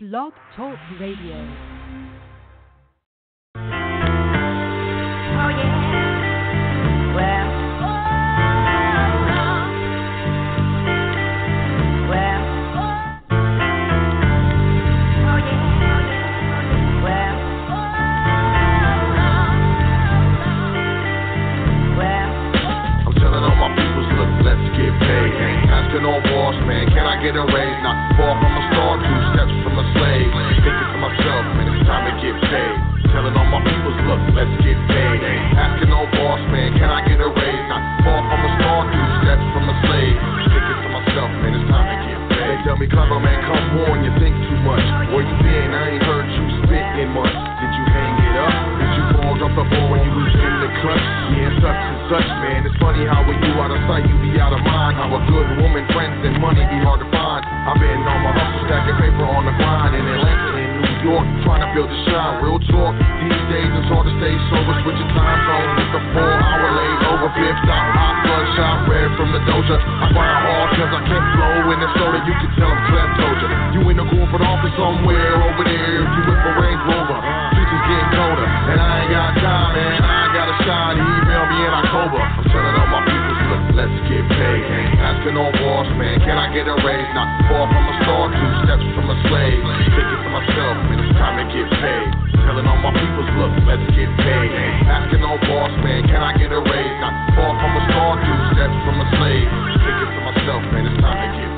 Blog Talk Radio. Oh yeah. Well. Well. Oh yeah. Well. Well. I'm telling all my peoples, look, let's get paid. Asking no boss, man, can Get a raise? Not far from a star, two steps from a slave. Thinking to myself, man, it's time to get paid. Telling all my peoples, look, let's get paid. Asking no boss, man, can I get a raise? Not far from a star, two steps from a slave. Thinking to myself, man, it's time to get tell me, clever man, come on, you think too much. Where you been? I ain't heard you spit in months. Did you hang it up? Did you fall off the ball when you was in the clutch? Yeah, such and such, man. It's funny how when you out of sight, you be out of mind. How a good woman, friends, and money be hard to find. I've been on my hustle, stacking paper on the grind and New York, trying to build a shine. Real talk. These days it's hard to stay sober, switching time zones with a four hour late over. Fifth stop, hot bloodshot, red from the doja. I grind hard cause I can't flow in the soda. You can tell I'm Clem told you. In the corporate office somewhere over there. If you with a Range Rover, is getting colder. And I ain't got time, man. I ain't got a shine. Email me in October. I'm people, look, let's get paid. Asking no boss, man. Can I get a raise? Not far from a star, two steps from a slave. Thinking to myself, man, it's time to get paid. Telling all my people, look, let's get paid. Asking no boss, man. Can I get a raise? Not far from a star, two steps from a slave. Thinking to myself, man, it's time to get paid.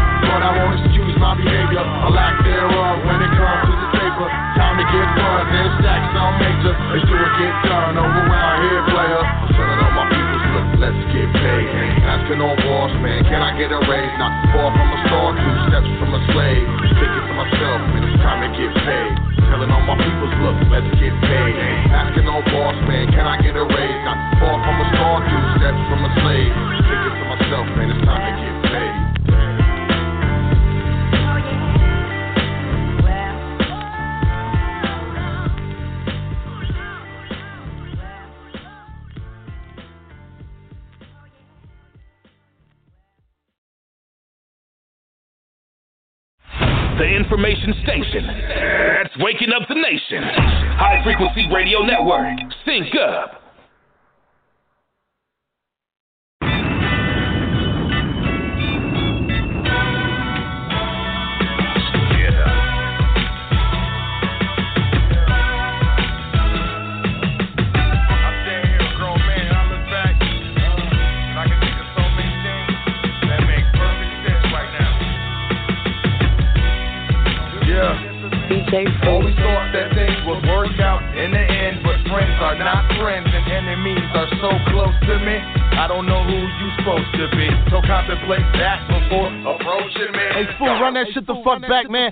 But I won't excuse my behavior, a lack thereof when it comes to the paper. Time to get buzzed and stack some major. Let's do it, get done over around here, player. I'm telling all my people, look, let's get paid. Asking no boss, man, can I get a raise? Not far from a star, two steps from a slave. Thinking to myself, man, it's time to get paid. Telling all my people, look, let's get paid. Asking no boss, man, can I get a raise? Not far from a star, two steps from a slave. Thinking to myself, man, it's time to get paid. The information station that's waking up the nation. High Frequency Radio Network. Sync up. Fuck back, man.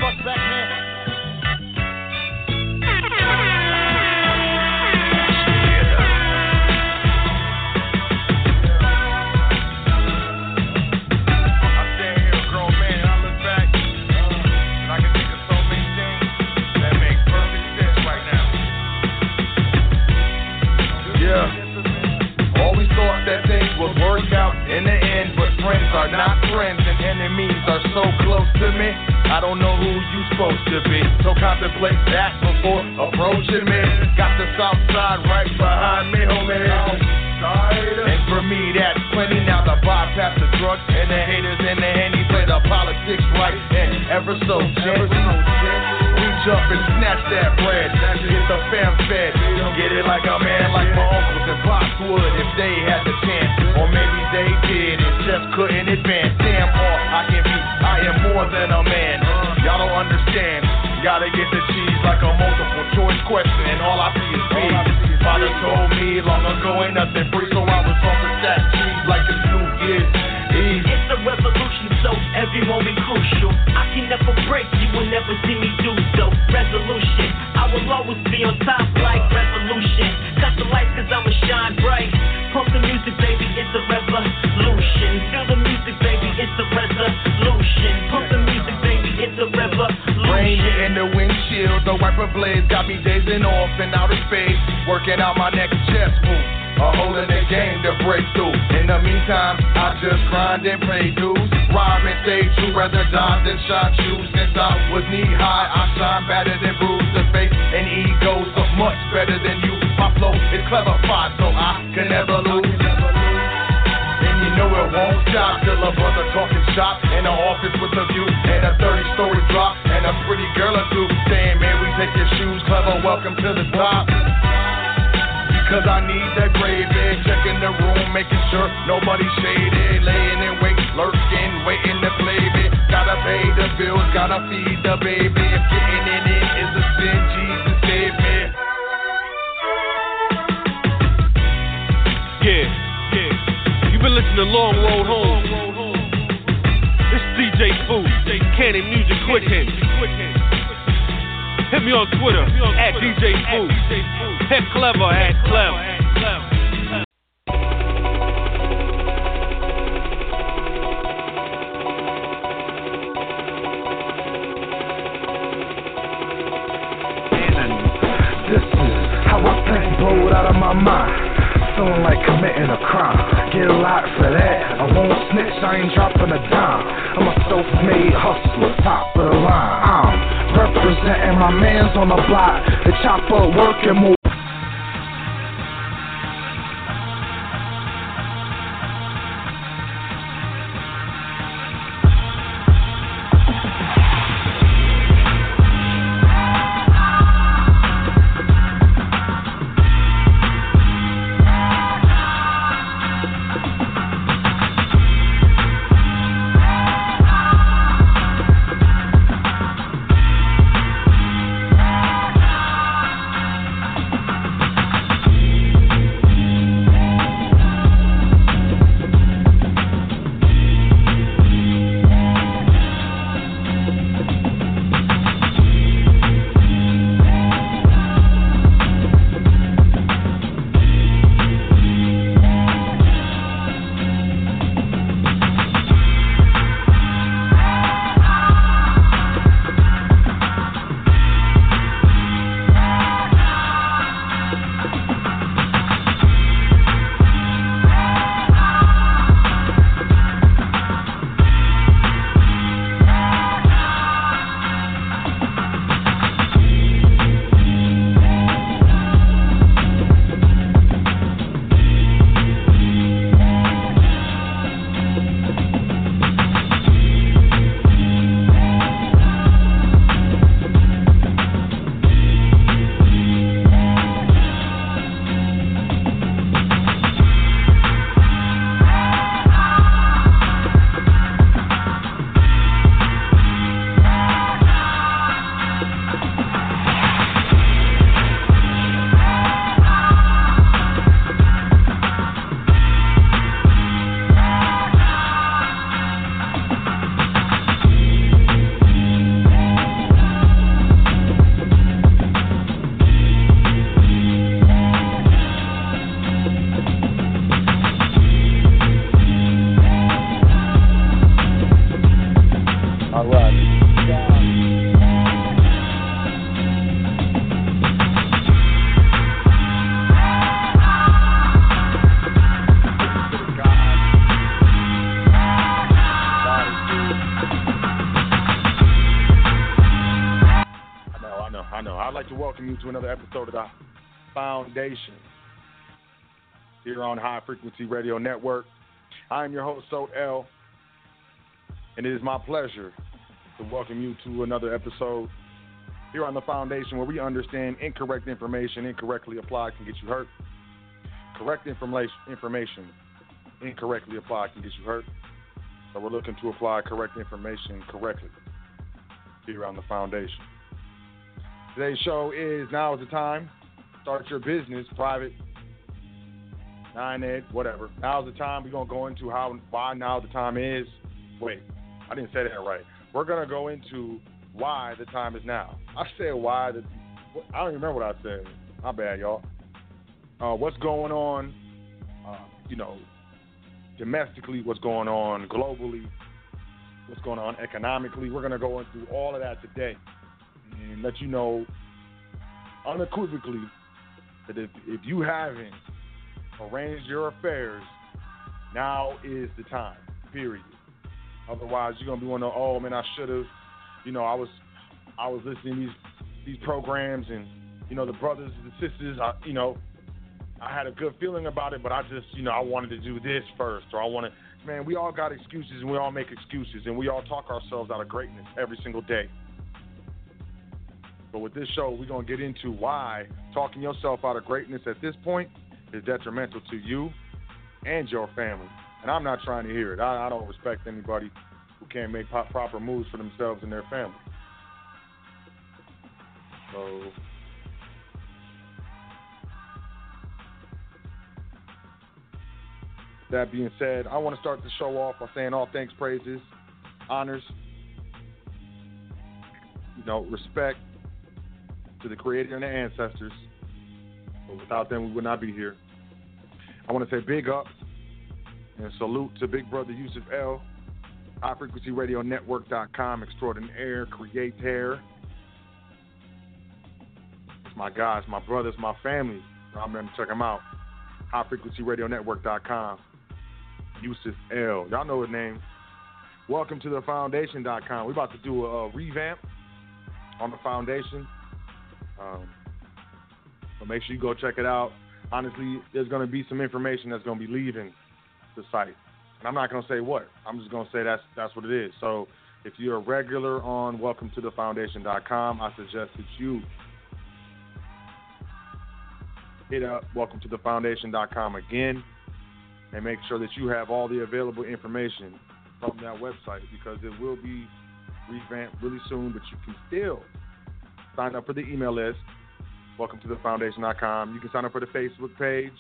my mind feeling like committing a crime. Get locked for that. I won't snitch, I ain't dropping a dime. I'm a self made hustler, top of the line. I'm representing my mans on the block. The chopper working more Nation here on High Frequency Radio Network. I am your host, Sot El, and it is my pleasure to welcome you to another episode here on The Foundation where we understand incorrect information incorrectly applied can get you hurt. Correct information incorrectly applied can get you hurt. So we're looking to apply correct information correctly here on The Foundation. Today's show is Now is the Time start your business, private, nine ed, whatever. Now's the time. We're gonna go into how why now the time is. Wait, I didn't say that right. We're gonna go into why the time is now. I said why the. I don't remember what I said. My bad, y'all. Uh, what's going on? Uh, you know, domestically, what's going on globally, what's going on economically. We're gonna go into all of that today and let you know unequivocally that if if you haven't arranged your affairs, now is the time. Period. Otherwise, you're gonna be one of oh man, I should have. You know, I was I was listening to these these programs and you know the brothers and the sisters. I, you know, I had a good feeling about it, but I just you know I wanted to do this first, or I wanted. Man, we all got excuses and we all make excuses and we all talk ourselves out of greatness every single day. But with this show, we're gonna get into why talking yourself out of greatness at this point is detrimental to you and your family. And I'm not trying to hear it. I, I don't respect anybody who can't make po- proper moves for themselves and their family. So, that being said, I want to start the show off by saying all thanks, praises, honors, you know, respect to the Creator and the ancestors. But without them, we would not be here. I want to say big up and salute to Big Brother Yusuf L. High Frequency Radio Network.com, extraordinaire, creator. It's my guys, my brothers, my family. I'm going to check them out. High Frequency Radio Network.com. Yusuf L. Y'all know his name. Welcome to the foundation.com. We're about to do a, a revamp on the foundation. Um, make sure you go check it out. Honestly, there's going to be some information that's going to be leaving the site. And I'm not going to say what. I'm just going to say that's that's what it is. So if you're a regular on welcome to the foundation.com, I suggest that you hit up welcome to the foundation.com again and make sure that you have all the available information from that website because it will be revamped really soon, but you can still sign up for the email list. Welcome to the foundation.com. You can sign up for the Facebook page.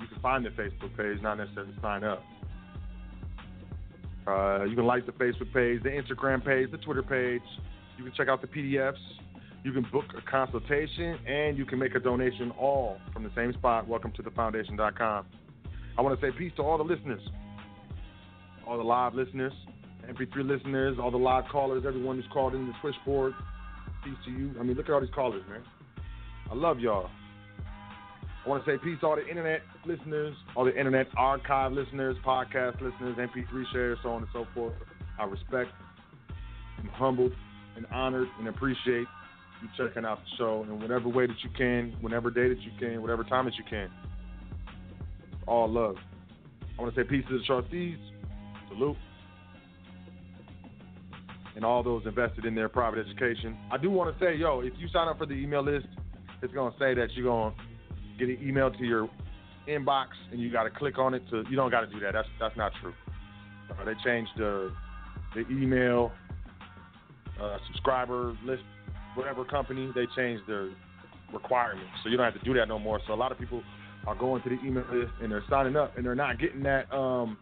You can find the Facebook page, not necessarily sign up. Uh, you can like the Facebook page, the Instagram page, the Twitter page. You can check out the PDFs. You can book a consultation, and you can make a donation all from the same spot. Welcome to the foundation.com. I want to say peace to all the listeners, all the live listeners, MP3 listeners, all the live callers, everyone who's called in the switchboard. Peace to you. I mean, look at all these callers, man. I love y'all. I want to say peace to all the internet listeners, all the internet archive listeners, podcast listeners, MP3 shares, so on and so forth. I respect, I'm humbled and honored and appreciate you checking out the show in whatever way that you can, whenever day that you can, whatever time that you can. All love. I want to say peace to the trustees. Salute. And all those invested in their private education. I do want to say, yo, if you sign up for the email list, it's going to say that you're going to get an email to your inbox and you got to click on it to you don't got to do that. That's that's not true. Uh, they changed the the email uh, subscriber list whatever company they changed their requirements. So you don't have to do that no more. So a lot of people are going to the email list and they're signing up and they're not getting that um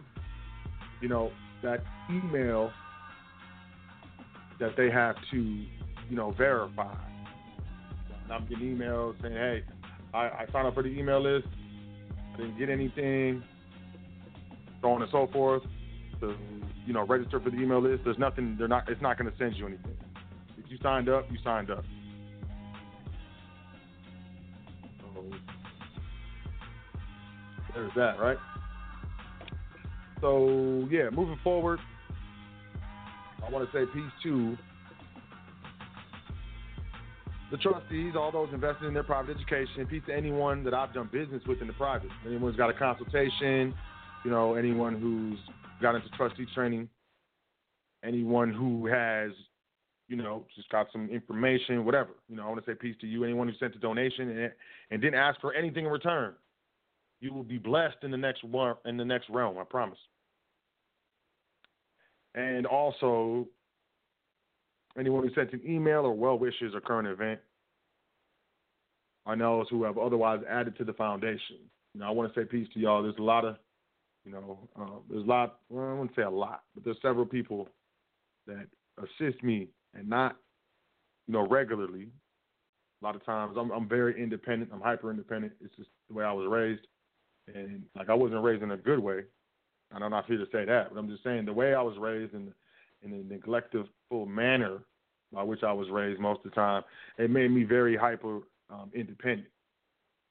you know that email that they have to you know verify and I'm getting emails saying hey I, I signed up for the email list. I didn't get anything, so on and so forth. To you know, register for the email list. There's nothing. They're not. It's not going to send you anything. If you signed up, you signed up. So there's that, right? So yeah, moving forward, I want to say peace to the trustees, all those invested in their private education, peace to anyone that I've done business with in the private. Anyone who's got a consultation, you know, anyone who's got into trustee training, anyone who has, you know, just got some information, whatever. You know, I want to say peace to you. Anyone who sent a donation and, and didn't ask for anything in return, you will be blessed in the next in the next realm. I promise. And also, anyone who sent an email or well wishes or current event. I know those who have otherwise added to the foundation. You know, I want to say peace to y'all. There's a lot of, you know, uh, there's a lot. Well, I wouldn't say a lot, but there's several people that assist me and not, you know, regularly. A lot of times I'm I'm very independent. I'm hyper independent. It's just the way I was raised, and like I wasn't raised in a good way. And I'm not here to say that, but I'm just saying the way I was raised in in a neglectful manner by which I was raised most of the time, it made me very hyper um, independent.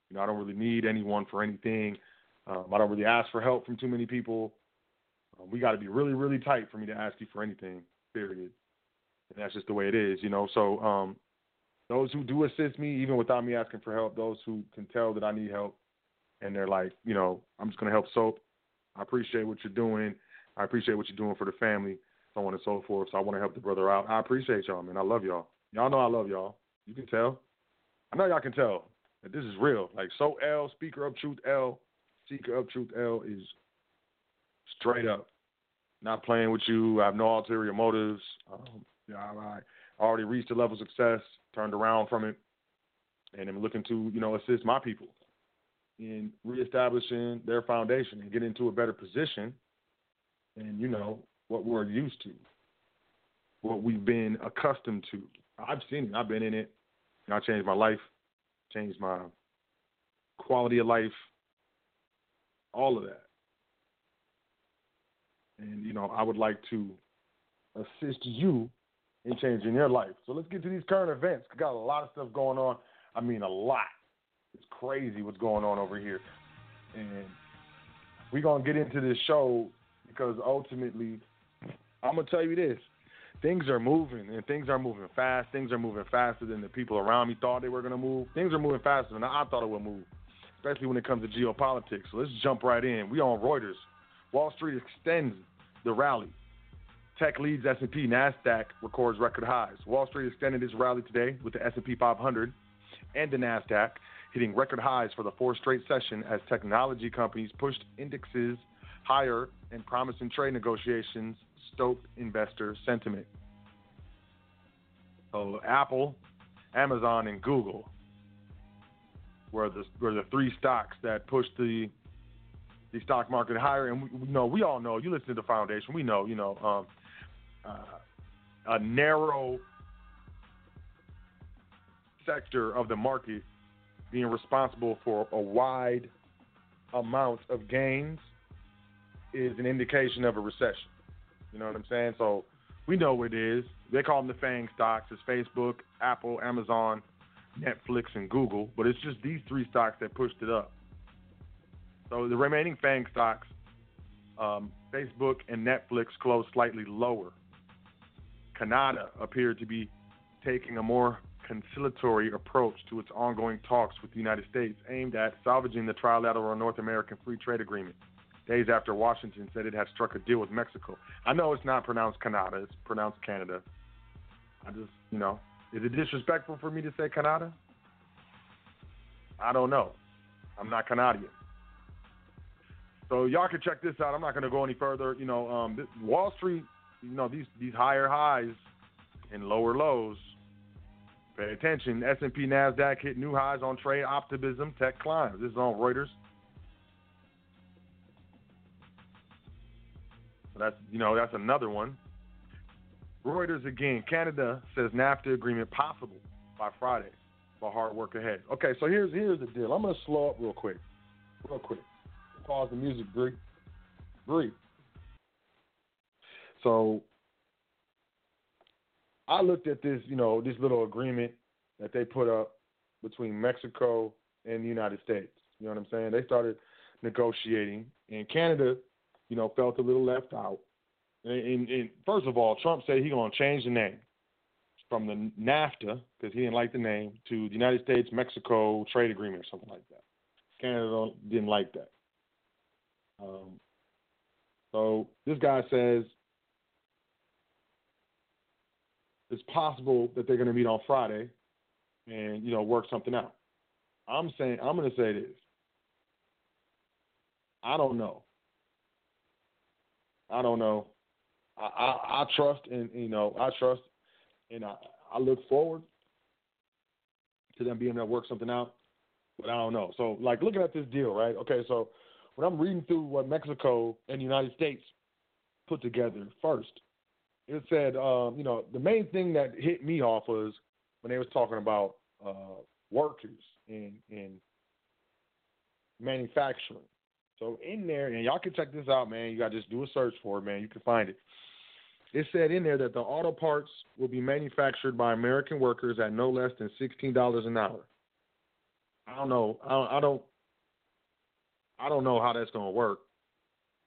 You know, I don't really need anyone for anything. Um, I don't really ask for help from too many people. Um, we got to be really, really tight for me to ask you for anything. Period. And that's just the way it is, you know. So um, those who do assist me, even without me asking for help, those who can tell that I need help, and they're like, you know, I'm just gonna help Soap. I appreciate what you're doing. I appreciate what you're doing for the family, so on and so forth. So I want to help the brother out. I appreciate y'all, man. I love y'all. Y'all know I love y'all. You can tell. I know y'all can tell that this is real. Like Sot El, Speaker of Truth L, Seeker of Truth L is straight up. Not playing with you. I have no ulterior motives. Um, yeah, I, I already reached a level of success, turned around from it, and I'm looking to, you know, assist my people in reestablishing their foundation and get into a better position and, you know, what we're used to, what we've been accustomed to. I've seen it. I've been in it. I changed my life, changed my quality of life, all of that. And, you know, I would like to assist you in changing your life. So let's get to these current events. We got a lot of stuff going on. I mean, a lot. Crazy what's going on over here. And we're going to get into this show because ultimately, I'm going to tell you this. Things are moving, and things are moving fast. Things are moving faster than the people around me thought they were going to move. Things are moving faster than I thought it would move, especially when it comes to geopolitics. So let's jump right in. We on Reuters. Wall Street extends the rally. Tech leads S&P. Nasdaq records record highs. Wall Street extended its rally today with the S&P 500 and the Nasdaq hitting record highs for the fourth straight session as technology companies pushed indexes higher and promising trade negotiations stoked investor sentiment. So Apple, Amazon, and Google were the were the three stocks that pushed the the stock market higher. And we, we know we all know. You listen to the foundation. We know. You know. Um, uh, a narrow sector of the market being responsible for a wide amount of gains is an indication of a recession. You know what I'm saying? So we know what it is. They call them the FANG stocks. It's Facebook, Apple, Amazon, Netflix, and Google. But it's just these three stocks that pushed it up. So the remaining FANG stocks, um, Facebook and Netflix closed slightly lower. Canada appeared to be taking a more conciliatory approach to its ongoing talks with the United States aimed at salvaging the trilateral North American Free Trade Agreement. Days after Washington said it had struck a deal with Mexico. I know it's not pronounced Canada, it's pronounced Canada. I just, you know, is it disrespectful for me to say Canada? I don't know. I'm not Canadian. So y'all can check this out. I'm not going to go any further. You know, um, Wall Street you know these these higher highs and lower lows. Pay attention. S&P Nasdaq hit new highs on trade optimism. Tech climbs. This is on Reuters. That's you know that's another one. Reuters again. Canada says NAFTA agreement possible by Friday. For hard work ahead. Okay, so here's here's the deal. I'm gonna slow up real quick, real quick. Pause the music. Breathe. Breathe. So I looked at this, you know, this little agreement that they put up between Mexico and the United States. You know what I'm saying? They started negotiating, and Canada, you know, felt a little left out. And, and, and first of all, Trump said he's going to change the name from the NAFTA because he didn't like the name to the United States Mexico Trade Agreement or something like that. Canada didn't like that. Um, so this guy says it's possible that they're going to meet on Friday and you know work something out. I'm saying I'm going to say this. I don't know. I don't know. I, I, I trust and you know I trust and I, I look forward to them being able to work something out, but I don't know. So like looking at this deal, right? Okay, so when I'm reading through what Mexico and the United States put together first, it said, um, you know, the main thing that hit me off was when they was talking about uh, workers in in manufacturing. So in there, and y'all can check this out, man. You got to just do a search for it, man. You can find it. It said in there that the auto parts will be manufactured by American workers at no less than sixteen dollars an hour. I don't know. I don't, I don't. I don't know how that's to work.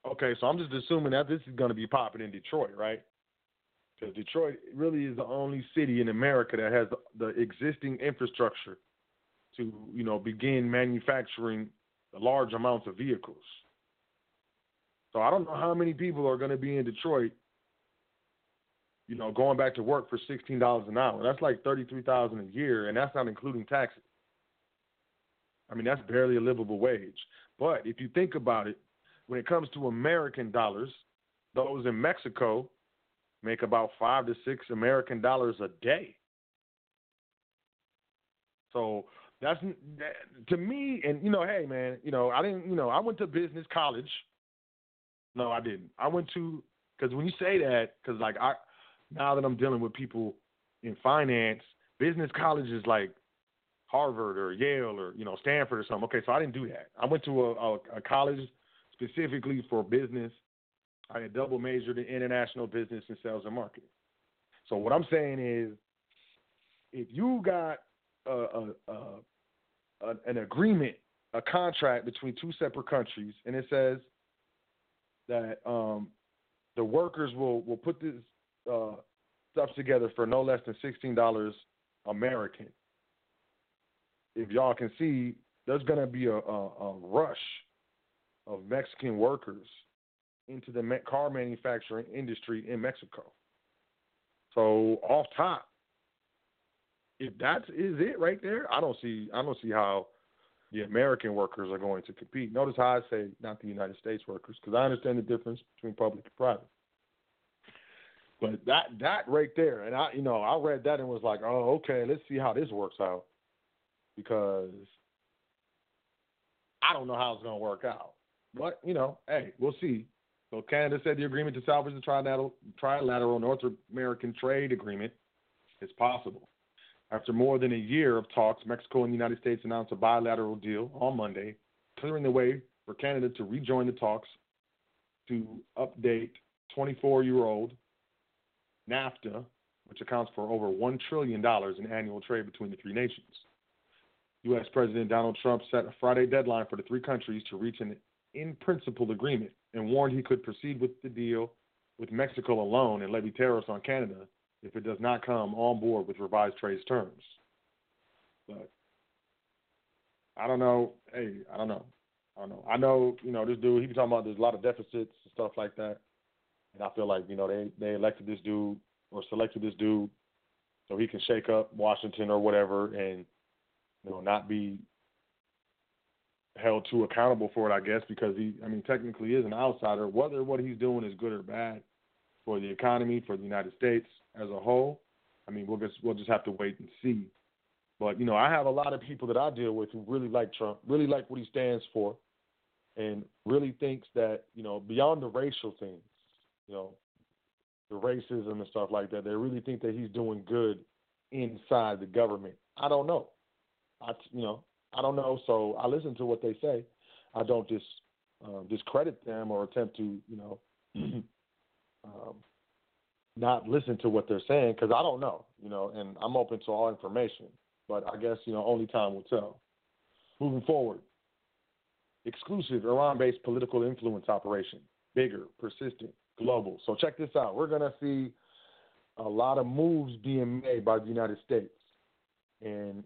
Okay, so I'm just assuming that this is to be popping in Detroit, right? Because Detroit really is the only city in America that has the existing infrastructure to, you know, begin manufacturing large amounts of vehicles. So I don't know how many people are going to be in Detroit, you know, going back to work for sixteen dollars an hour. That's like thirty-three thousand a year, and that's not including taxes. I mean, that's barely a livable wage. But if you think about it, when it comes to American dollars, those in Mexico make about five to six American dollars a day. So that's that, to me, and you know, hey man, you know, I didn't, you know, I went to business college. No, I didn't. I went to because when you say that, because like I now that I'm dealing with people in finance, business college is like Harvard or Yale or you know Stanford or something. Okay, so I didn't do that. I went to a, a, a college specifically for business. I had double majored in international business and sales and marketing. So what I'm saying is, if you got a, a, a, an agreement, a contract between two separate countries, and it says that um, the workers will will put this uh, stuff together for no less than sixteen dollars American. If y'all can see, there's to be a, a rush of Mexican workers into the car manufacturing industry in Mexico. So off top, if that is it right there, I don't see I don't see how the American workers are going to compete. Notice how I say not the United States workers because I understand the difference between public and private. But that that right there, and I you know I read that and was like, oh okay, let's see how this works out because I don't know how it's going to work out. But you know, hey, we'll see. So Canada said the agreement to salvage the trilateral, trilateral North American trade agreement is possible. After more than a year of talks, Mexico and the United States announced a bilateral deal on Monday, clearing the way for Canada to rejoin the talks to update 24 year old NAFTA, which accounts for over $1 trillion in annual trade between the three nations. U.S. President Donald Trump set a Friday deadline for the three countries to reach an in principle agreement and warned he could proceed with the deal with Mexico alone and levy tariffs on Canada if it does not come on board with revised trade terms. But I don't know. Hey, I don't know. I don't know. I know, you know, this dude, he be talking about there's a lot of deficits and stuff like that. And I feel like, you know, they, they elected this dude or selected this dude so he can shake up Washington or whatever and, you know, not be held too accountable for it, I guess, because he, I mean, technically is an outsider. Whether what he's doing is good or bad for the economy, for the United States as a whole, I mean, we'll just we'll just have to wait and see. But you know, I have a lot of people that I deal with who really like Trump, really like what he stands for, and really thinks that you know beyond the racial things, you know, the racism and stuff like that, they really think that he's doing good inside the government. I don't know. I you know I don't know. So I listen to what they say. I don't uh, discredit them or attempt to, you know, um, not listen to what they're saying because I don't know, you know, and I'm open to all information. But I guess you know only time will tell. Moving forward, exclusive Iran-based political influence operation, bigger, persistent, global. So check this out. We're gonna see a lot of moves being made by the United States, and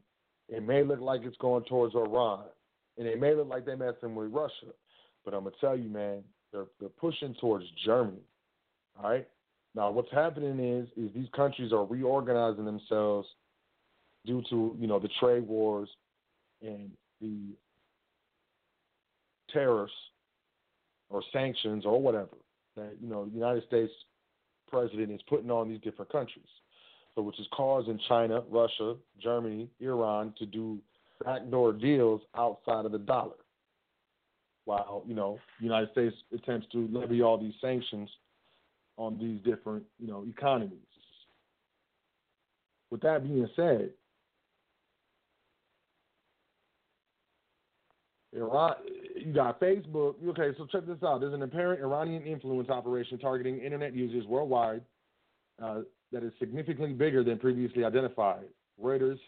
it may look like it's going towards Iran, and it may look like they're messing with Russia, but I'm gonna tell you, man, they're they're pushing towards Germany. All right. Now, what's happening is is these countries are reorganizing themselves due to you know the trade wars and the tariffs or sanctions or whatever that you know the United States president is putting on these different countries so which is causing China, Russia, Germany, Iran to do backdoor deals outside of the dollar. While, you know, the United States attempts to levy all these sanctions on these different, you know, economies. With that being said, Iran, you got Facebook. Okay, so check this out. There's an apparent Iranian influence operation targeting internet users worldwide uh, that is significantly bigger than previously identified. Reuters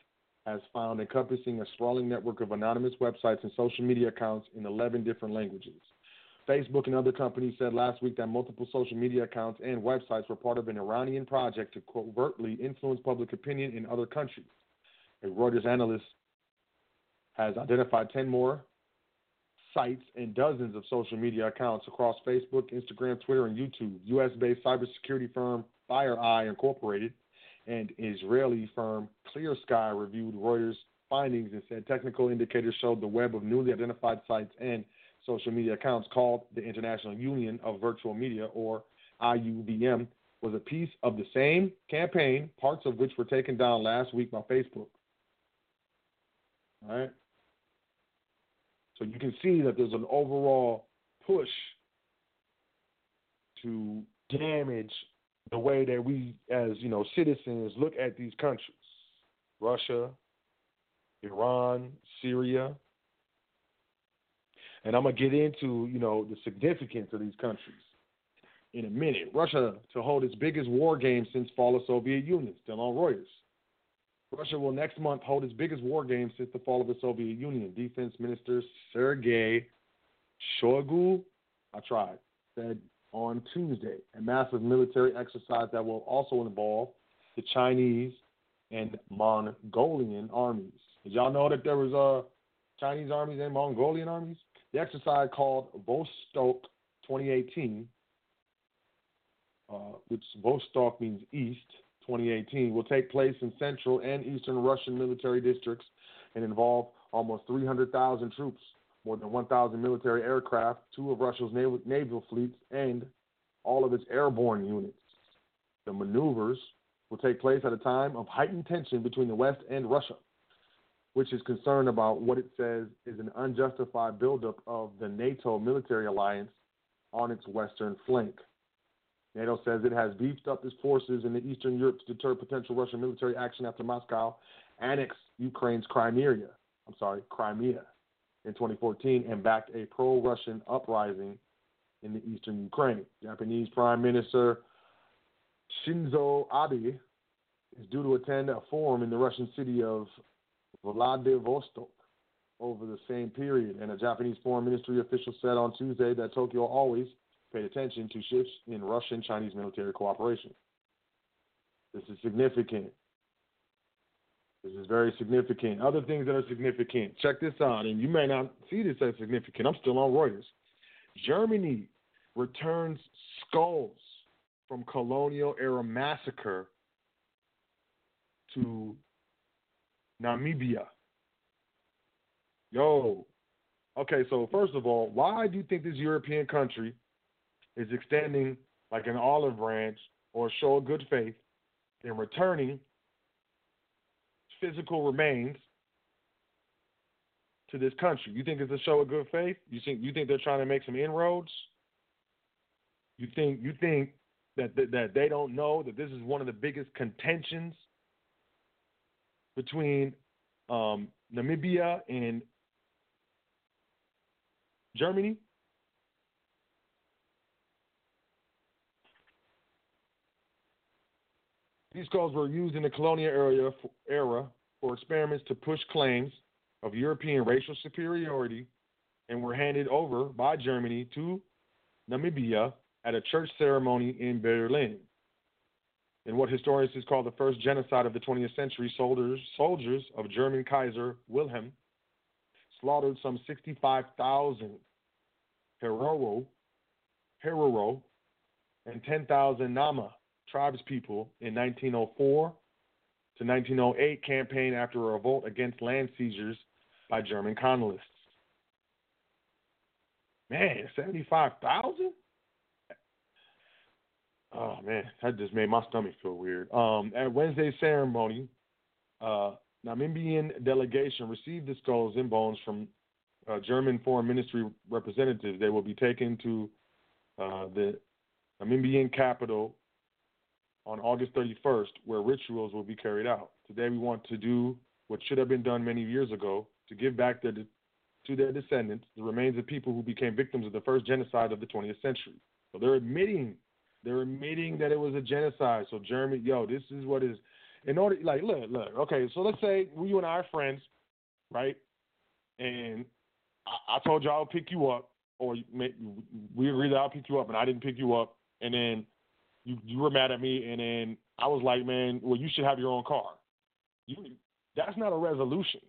has found encompassing a sprawling network of anonymous websites and social media accounts in 11 different languages. Facebook and other companies said last week that multiple social media accounts and websites were part of an Iranian project to covertly influence public opinion in other countries. A Reuters analyst has identified 10 more sites and dozens of social media accounts across Facebook, Instagram, Twitter, and YouTube. U.S. based cybersecurity firm FireEye Incorporated and Israeli firm ClearSky reviewed Reuters' findings and said technical indicators showed the web of newly identified sites and social media accounts called the International Union of Virtual Media, or IUVM, was a piece of the same campaign, parts of which were taken down last week by Facebook. All right. So you can see that there's an overall push to damage the way that we, as you know, citizens look at these countries: Russia, Iran, Syria. And I'm gonna get into, you know, the significance of these countries in a minute. Russia to hold its biggest war game since fall of Soviet Union, still on Reuters. Russia will next month hold its biggest war game since the fall of the Soviet Union. Defense Minister Sergei Shoigu, I tried, said on Tuesday, a massive military exercise that will also involve the Chinese and Mongolian armies. Did y'all know that there was uh, Chinese armies and Mongolian armies? The exercise called Vostok 2018, uh, which Vostok means east, 2018 will take place in central and eastern Russian military districts and involve almost 300,000 troops, more than 1,000 military aircraft, two of Russia's naval, naval fleets, and all of its airborne units. The maneuvers will take place at a time of heightened tension between the West and Russia, which is concerned about what it says is an unjustified buildup of the NATO military alliance on its western flank. NATO says it has beefed up its forces in Eastern Europe to deter potential Russian military action after Moscow annexed Ukraine's Crimea. I'm sorry, Crimea in 2014 and backed a pro-Russian uprising in the eastern Ukraine. Japanese Prime Minister Shinzo Abe is due to attend a forum in the Russian city of Vladivostok over the same period, and a Japanese foreign ministry official said on Tuesday that Tokyo always paid attention to shifts in Russian Chinese military cooperation. This is significant. This is very significant. Other things that are significant. Check this out, and you may not see this as significant. I'm still on Reuters. Germany returns skulls from colonial era massacre to Namibia. Yo. Okay, so first of all, why do you think this European country is extending like an olive branch or show of good faith in returning physical remains to this country. You think it's a show of good faith? You think you think they're trying to make some inroads? You think you think that that, that they don't know that this is one of the biggest contentions between um, Namibia and Germany? These calls were used in the colonial era for, era for experiments to push claims of European racial superiority and were handed over by Germany to Namibia at a church ceremony in Berlin. In what historians call the first genocide of the 20th century, soldiers, soldiers of German Kaiser Wilhelm slaughtered some 65,000 Herero, Herero and 10,000 Nama tribes people in 1904 to 1908 campaign after a revolt against land seizures by German colonists. Man, 75,000? Oh man, that just made my stomach feel weird. Um, at Wednesday's ceremony, uh, Namibian delegation received the skulls and bones from uh, German Foreign Ministry representatives. They will be taken to uh, the Namibian capital on August 31st, where rituals will be carried out. Today, we want to do what should have been done many years ago to give back to their descendants the remains of people who became victims of the first genocide of the 20th century. So they're admitting, they're admitting that it was a genocide. So Germany, yo, this is what is in order. Like, look, look. Okay, so let's say you and I are friends, right? And I, I told you I would pick you up, or we agreed that I'll pick you up, and I didn't pick you up, and then you you were mad at me, and then I was like, man, well, you should have your own car. You, that's not a resolution.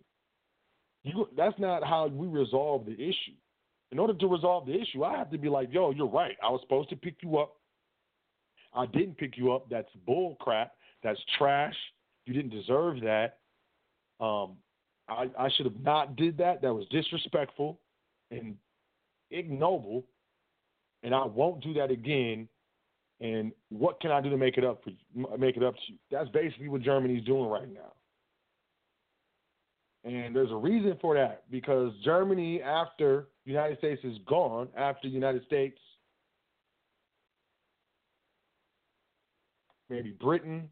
You, that's not how we resolve the issue. In order to resolve the issue, I have to be like, yo, you're right. I was supposed to pick you up. I didn't pick you up. That's bull crap. That's trash. You didn't deserve that. Um, I, I should have not did that. That was disrespectful and ignoble, and I won't do that again. And what can I do to make it up for you, make it up to you? That's basically what Germany's doing right now. And there's a reason for that because Germany, after United States is gone, after the United States, maybe Britain,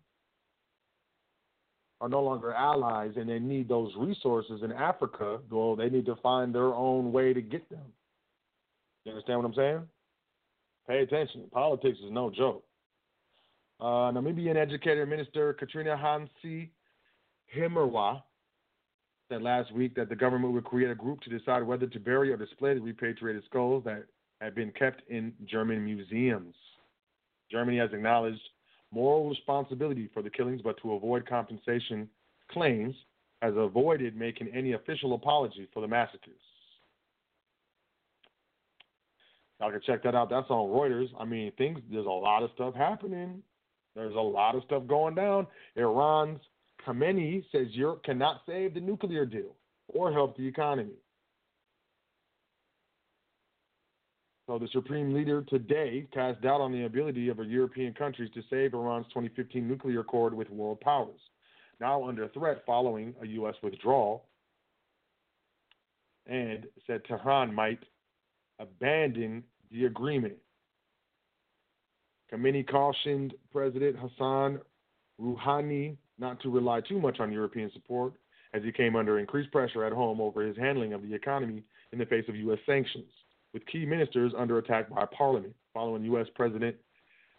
are no longer allies and they need those resources in Africa, well, they need to find their own way to get them. You understand what I'm saying? Pay attention. Politics is no joke. Uh, Namibian educator minister Katrina Hansi Himmerwa said last week that the government would create a group to decide whether to bury or display the repatriated skulls that had been kept in German museums. Germany has acknowledged moral responsibility for the killings, but to avoid compensation claims, has avoided making any official apology for the massacres. Y'all can check that out. That's on Reuters. I mean, things. There's a lot of stuff happening. There's a lot of stuff going down. Iran's Khamenei says Europe cannot save the nuclear deal or help the economy. So the supreme leader today cast doubt on the ability of European countries to save Iran's 2015 nuclear accord with world powers, now under threat following a U.S. withdrawal, and said Tehran might abandon the agreement. Khamenei cautioned President Hassan Rouhani not to rely too much on European support as he came under increased pressure at home over his handling of the economy in the face of U.S. sanctions, with key ministers under attack by Parliament following U.S. President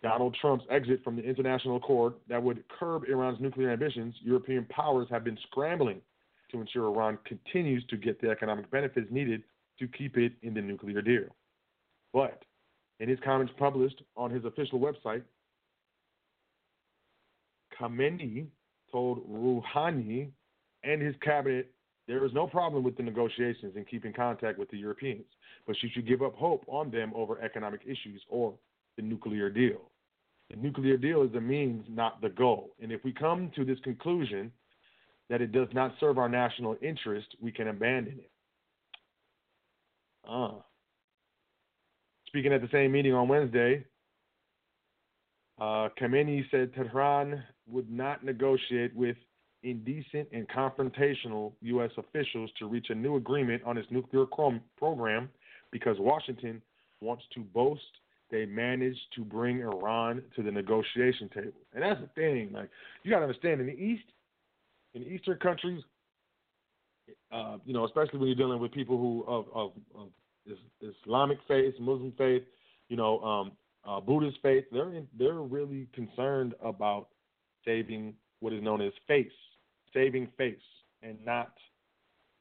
Donald Trump's exit from the international accord that would curb Iran's nuclear ambitions. European powers have been scrambling to ensure Iran continues to get the economic benefits needed to keep it in the nuclear deal. But in his comments published on his official website, Khamenei told Rouhani and his cabinet there is no problem with the negotiations and keeping contact with the Europeans, but she should give up hope on them over economic issues or the nuclear deal. The nuclear deal is the means, not the goal. And if we come to this conclusion that it does not serve our national interest, we can abandon it. Uh. Speaking at the same meeting on Wednesday, uh, Khamenei said Tehran would not negotiate with indecent and confrontational U.S. officials to reach a new agreement on its nuclear program because Washington wants to boast they managed to bring Iran to the negotiation table. And that's the thing. Like you got to understand, in the East, in Eastern countries, uh, you know, especially when you're dealing with people who of, of, of Islamic faith, Muslim faith, you know, um, uh, Buddhist faith, they're in, they're really concerned about saving what is known as face, saving face, and not,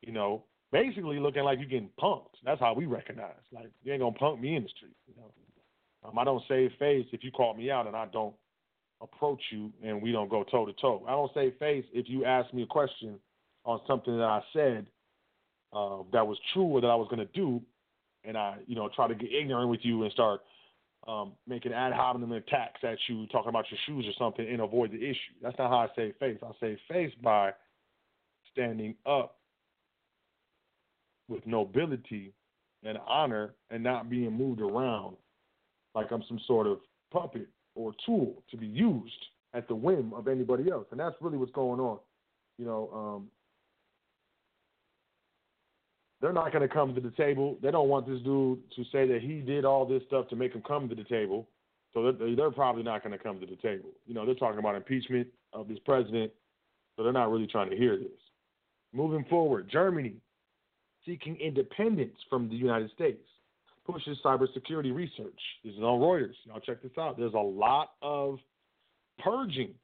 you know, basically looking like you're getting punked. That's how we recognize. Like you ain't gonna punk me in the street. You know, um, I don't save face if you call me out and I don't approach you and we don't go toe to toe. I don't save face if you ask me a question on something that I said uh, that was true or that I was gonna do, and I, you know, try to get ignorant with you and start um, making ad hominem attacks at you, talking about your shoes or something, and avoid the issue. That's not how I save face. I save face by standing up with nobility and honor and not being moved around like I'm some sort of puppet or tool to be used at the whim of anybody else. And that's really what's going on. You know, um, they're not going to come to the table. They don't want this dude to say that he did all this stuff to make him come to the table. So they're, they're probably not going to come to the table. You know, they're talking about impeachment of this president, so they're not really trying to hear this. Moving forward, Germany seeking independence from the United States pushes cybersecurity research. This is on Reuters. Y'all check this out. There's a lot of purging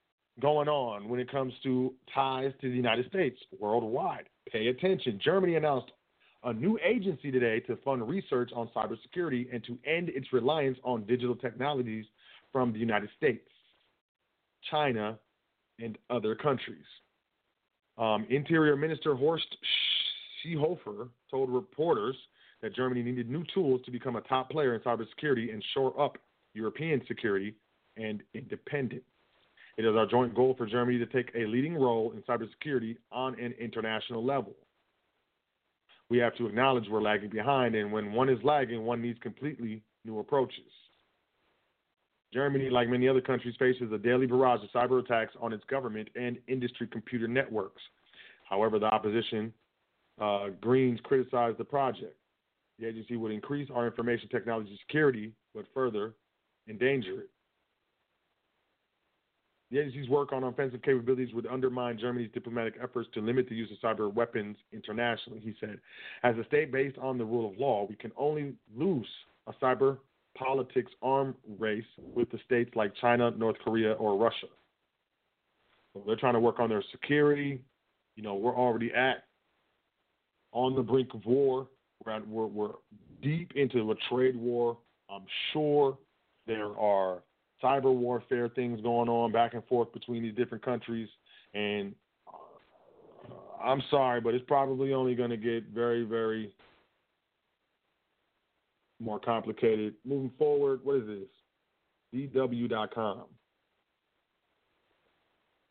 going on when it comes to ties to the United States worldwide. Pay attention. Germany announced a new agency today to fund research on cybersecurity and to end its reliance on digital technologies from the United States, China, and other countries. Um, Interior Minister Horst Seehofer told reporters that Germany needed new tools to become a top player in cybersecurity and shore up European security and independence. It is our joint goal for Germany to take a leading role in cybersecurity on an international level. We have to acknowledge we're lagging behind, and when one is lagging, one needs completely new approaches. Germany, like many other countries, faces a daily barrage of cyber attacks on its government and industry computer networks. However, the opposition uh, Greens criticized the project. The agency would increase our information technology security, but further endanger it. The agency's work on offensive capabilities would undermine Germany's diplomatic efforts to limit the use of cyber weapons internationally, he said. As a state based on the rule of law, we can only lose a cyber politics arm race with the states like China, North Korea, or Russia. So they're trying to work on their security. You know, we're already at on the brink of war. We're, at, we're, we're deep into a trade war. I'm sure there are cyber warfare things going on back and forth between these different countries. And uh, I'm sorry, but it's probably only going to get very, very more complicated. Moving forward, what is this? DW.com.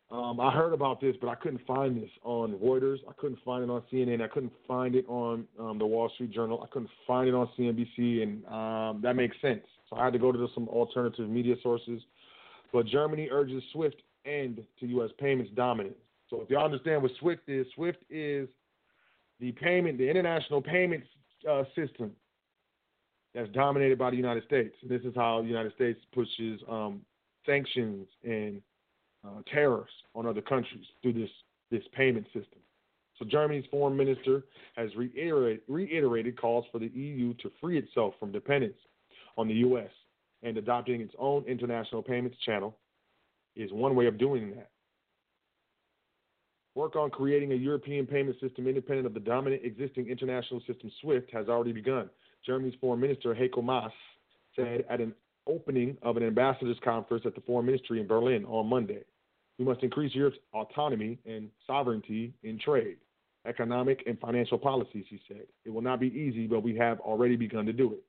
Um, I heard about this, but I couldn't find this on Reuters. I couldn't find it on CNN. I couldn't find it on um, the Wall Street Journal. I couldn't find it on CNBC, and um, that makes sense. So I had to go to some alternative media sources. But Germany urges SWIFT end to U.S. payments dominance. So if y'all understand what SWIFT is, SWIFT is the payment, the international payments uh, system that's dominated by the United States. And this is how the United States pushes um, sanctions and uh, tariffs on other countries through this, this payment system. So Germany's foreign minister has reiterated, reiterated calls for the EU to free itself from dependence on the U.S. and adopting its own international payments channel is one way of doing that. Work on creating a European payment system independent of the dominant existing international system SWIFT has already begun. Germany's Foreign Minister Heiko Maas said at an opening of an ambassadors conference at the Foreign Ministry in Berlin on Monday. We must increase Europe's autonomy and sovereignty in trade, economic, and financial policies, he said. It will not be easy, but we have already begun to do it.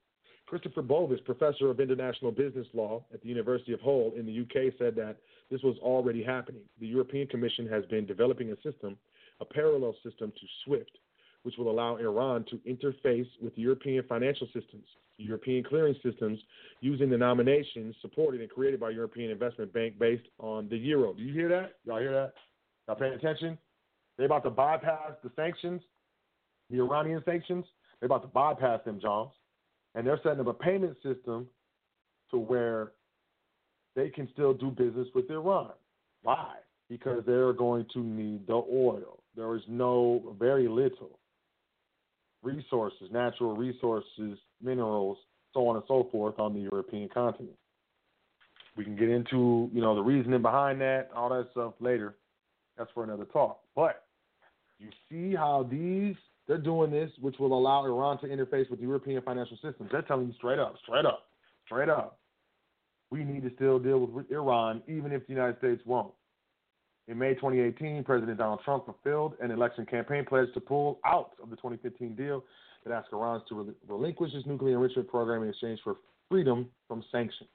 Christopher Bovis, professor of international business law at the University of Hull in the UK, said that this was already happening. The European Commission has been developing a system, a parallel system to SWIFT, which will allow Iran to interface with European financial systems, European clearing systems, using the nominations supported and created by European Investment Bank based on the euro. Do you hear that? Y'all hear that? Y'all paying attention? They're about to bypass the sanctions, the Iranian sanctions. They're about to bypass them, Johns. And they're setting up a payment system to where they can still do business with Iran. Why? Because they're going to need the oil. There is no, very little resources, natural resources, minerals, so on and so forth on the European continent. We can get into, you know, the reasoning behind that, all that stuff later. That's for another talk. But you see how these they're doing this, which will allow Iran to interface with European financial systems. They're telling you straight up, straight up, straight up. We need to still deal with Iran, even if the United States won't. In May 2018, President Donald Trump fulfilled an election campaign pledge to pull out of the 2015 deal that asked Iran to rel- relinquish its nuclear enrichment program in exchange for freedom from sanctions.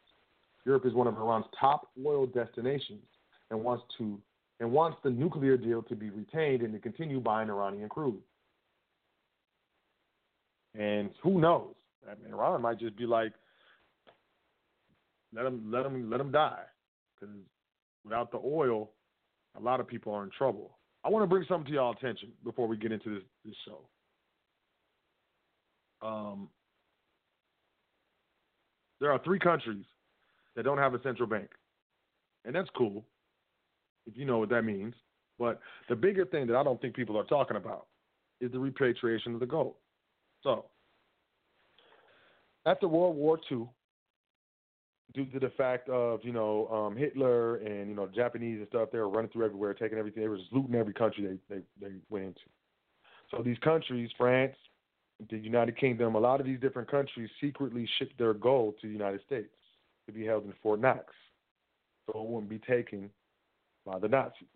Europe is one of Iran's top oil destinations and wants to and wants the nuclear deal to be retained and to continue buying Iranian crude. And who knows? I mean, Iran might just be like, let them, let them, let them die, because without the oil, a lot of people are in trouble. I want to bring something to y'all attention before we get into this this show. Um, there are three countries that don't have a central bank. And that's cool if you know what that means. But the bigger thing that I don't think people are talking about is the repatriation of the gold. So, after World War II, due to the fact of you know um, Hitler and you know Japanese and stuff, they were running through everywhere, taking everything. They were just looting every country they they, they went into. So these countries, France, the United Kingdom, a lot of these different countries secretly shipped their gold to the United States to be held in Fort Knox, so it wouldn't be taken by the Nazis.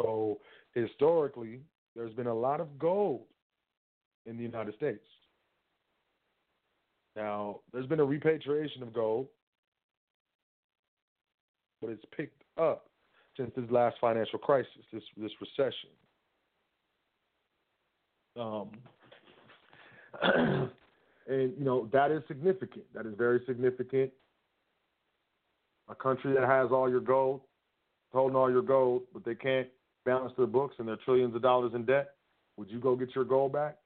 So historically, there's been a lot of gold in the United States. Now, there's been a repatriation of gold, but it's picked up since this last financial crisis, this this recession. Um, and you know that is significant. That is very significant. A country that has all your gold, holding all your gold, but they can't balance their books and they're trillions of dollars in debt. Would you go get your gold back?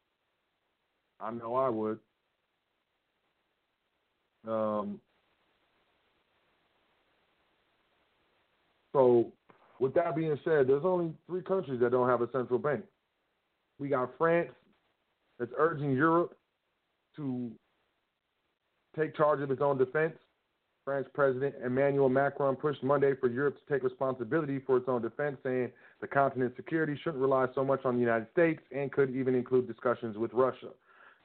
I know I would. Um, so, with that being said, there's only three countries that don't have a central bank. We got France that's urging Europe to take charge of its own defense. French President Emmanuel Macron pushed Monday for Europe to take responsibility for its own defense, saying the continent's security shouldn't rely so much on the United States and could even include discussions with Russia.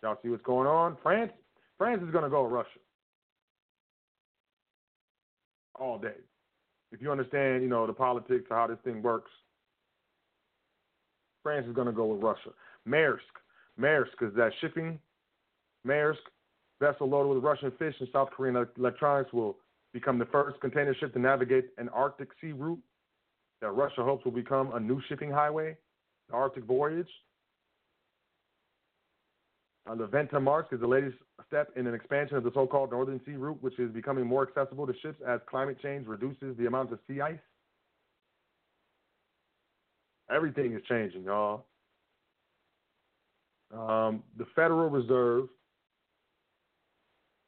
Y'all see what's going on? France, France is going to go with Russia all day. If you understand, you know, the politics of how this thing works, France is going to go with Russia. Maersk, Maersk is that shipping. Maersk vessel loaded with Russian fish and South Korean electronics will become the first container ship to navigate an Arctic sea route that Russia hopes will become a new shipping highway, the Arctic voyage. Uh, the Venta Maersk is the latest step in an expansion of the so-called Northern Sea route, which is becoming more accessible to ships as climate change reduces the amount of sea ice. Everything is changing, y'all. Um, the Federal Reserve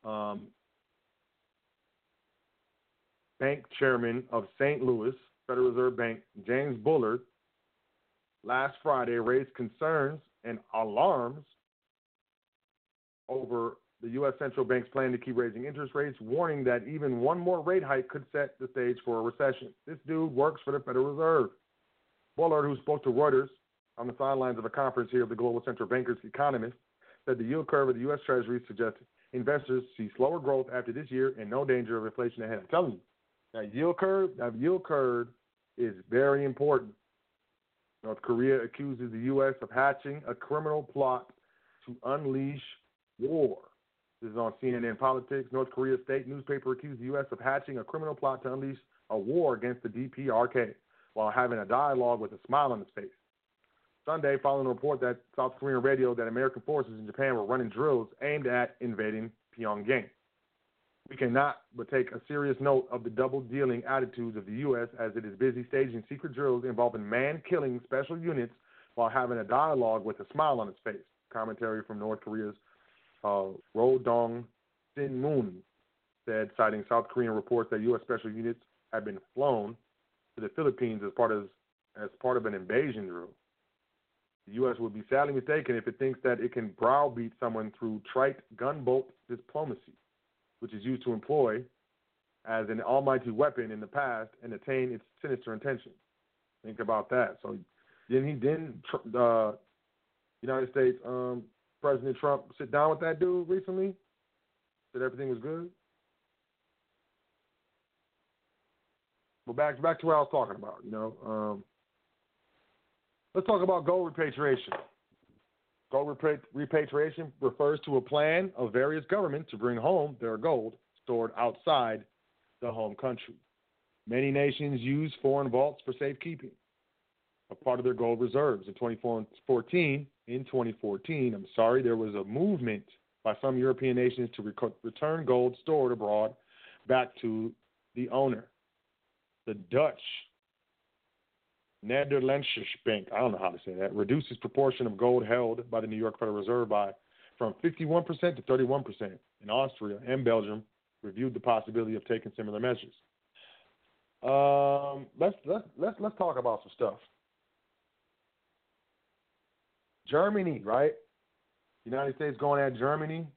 um, Bank Chairman of St. Louis Federal Reserve Bank, James Bullard, last Friday raised concerns and alarms over the U.S. Central Bank's plan to keep raising interest rates, warning that even one more rate hike could set the stage for a recession. This dude works for the Federal Reserve. Bullard, who spoke to Reuters on the sidelines of a conference here of the Global Central Bankers Economists, said the yield curve of the U.S. Treasury suggests investors see slower growth after this year and no danger of inflation ahead. I'm telling you, that yield curve, that yield curve is very important. North Korea accuses the U.S. of hatching a criminal plot to unleash war. This is on CNN Politics. North Korea state newspaper accused the U.S. of hatching a criminal plot to unleash a war against the DPRK while having a dialogue with a smile on his face. Sunday, following a report that South Korean radio that American forces in Japan were running drills aimed at invading Pyongyang. We cannot but take a serious note of the double dealing attitudes of the U.S. as it is busy staging secret drills involving man killing special units while having a dialogue with a smile on its face. Commentary from North Korea's uh, Ro Dong Sin Moon said, citing South Korean reports that U.S. special units have been flown to the Philippines as part of as part of an invasion drill. The U.S. would be sadly mistaken if it thinks that it can browbeat someone through trite gunboat diplomacy, which is used to employ as an almighty weapon in the past and attain its sinister intentions. Think about that. So then he didn't uh, United States um, President Trump sit down with that dude recently? Said everything was good. But back back to what I was talking about. You know, um, let's talk about gold repatriation. Gold repatriation refers to a plan of various governments to bring home their gold stored outside the home country. Many nations use foreign vaults for safekeeping, a part of their gold reserves. In 2014, in 2014, I'm sorry, there was a movement by some European nations to rec- return gold stored abroad back to the owner. The Dutch Nederlandse Bank, I don't know how to say that, reduces proportion of gold held by the New York Federal Reserve by from 51% to 31%. In Austria and Belgium, reviewed the possibility of taking similar measures. Um, let's let's let's let's talk about some stuff. Germany, right? United States going at Germany.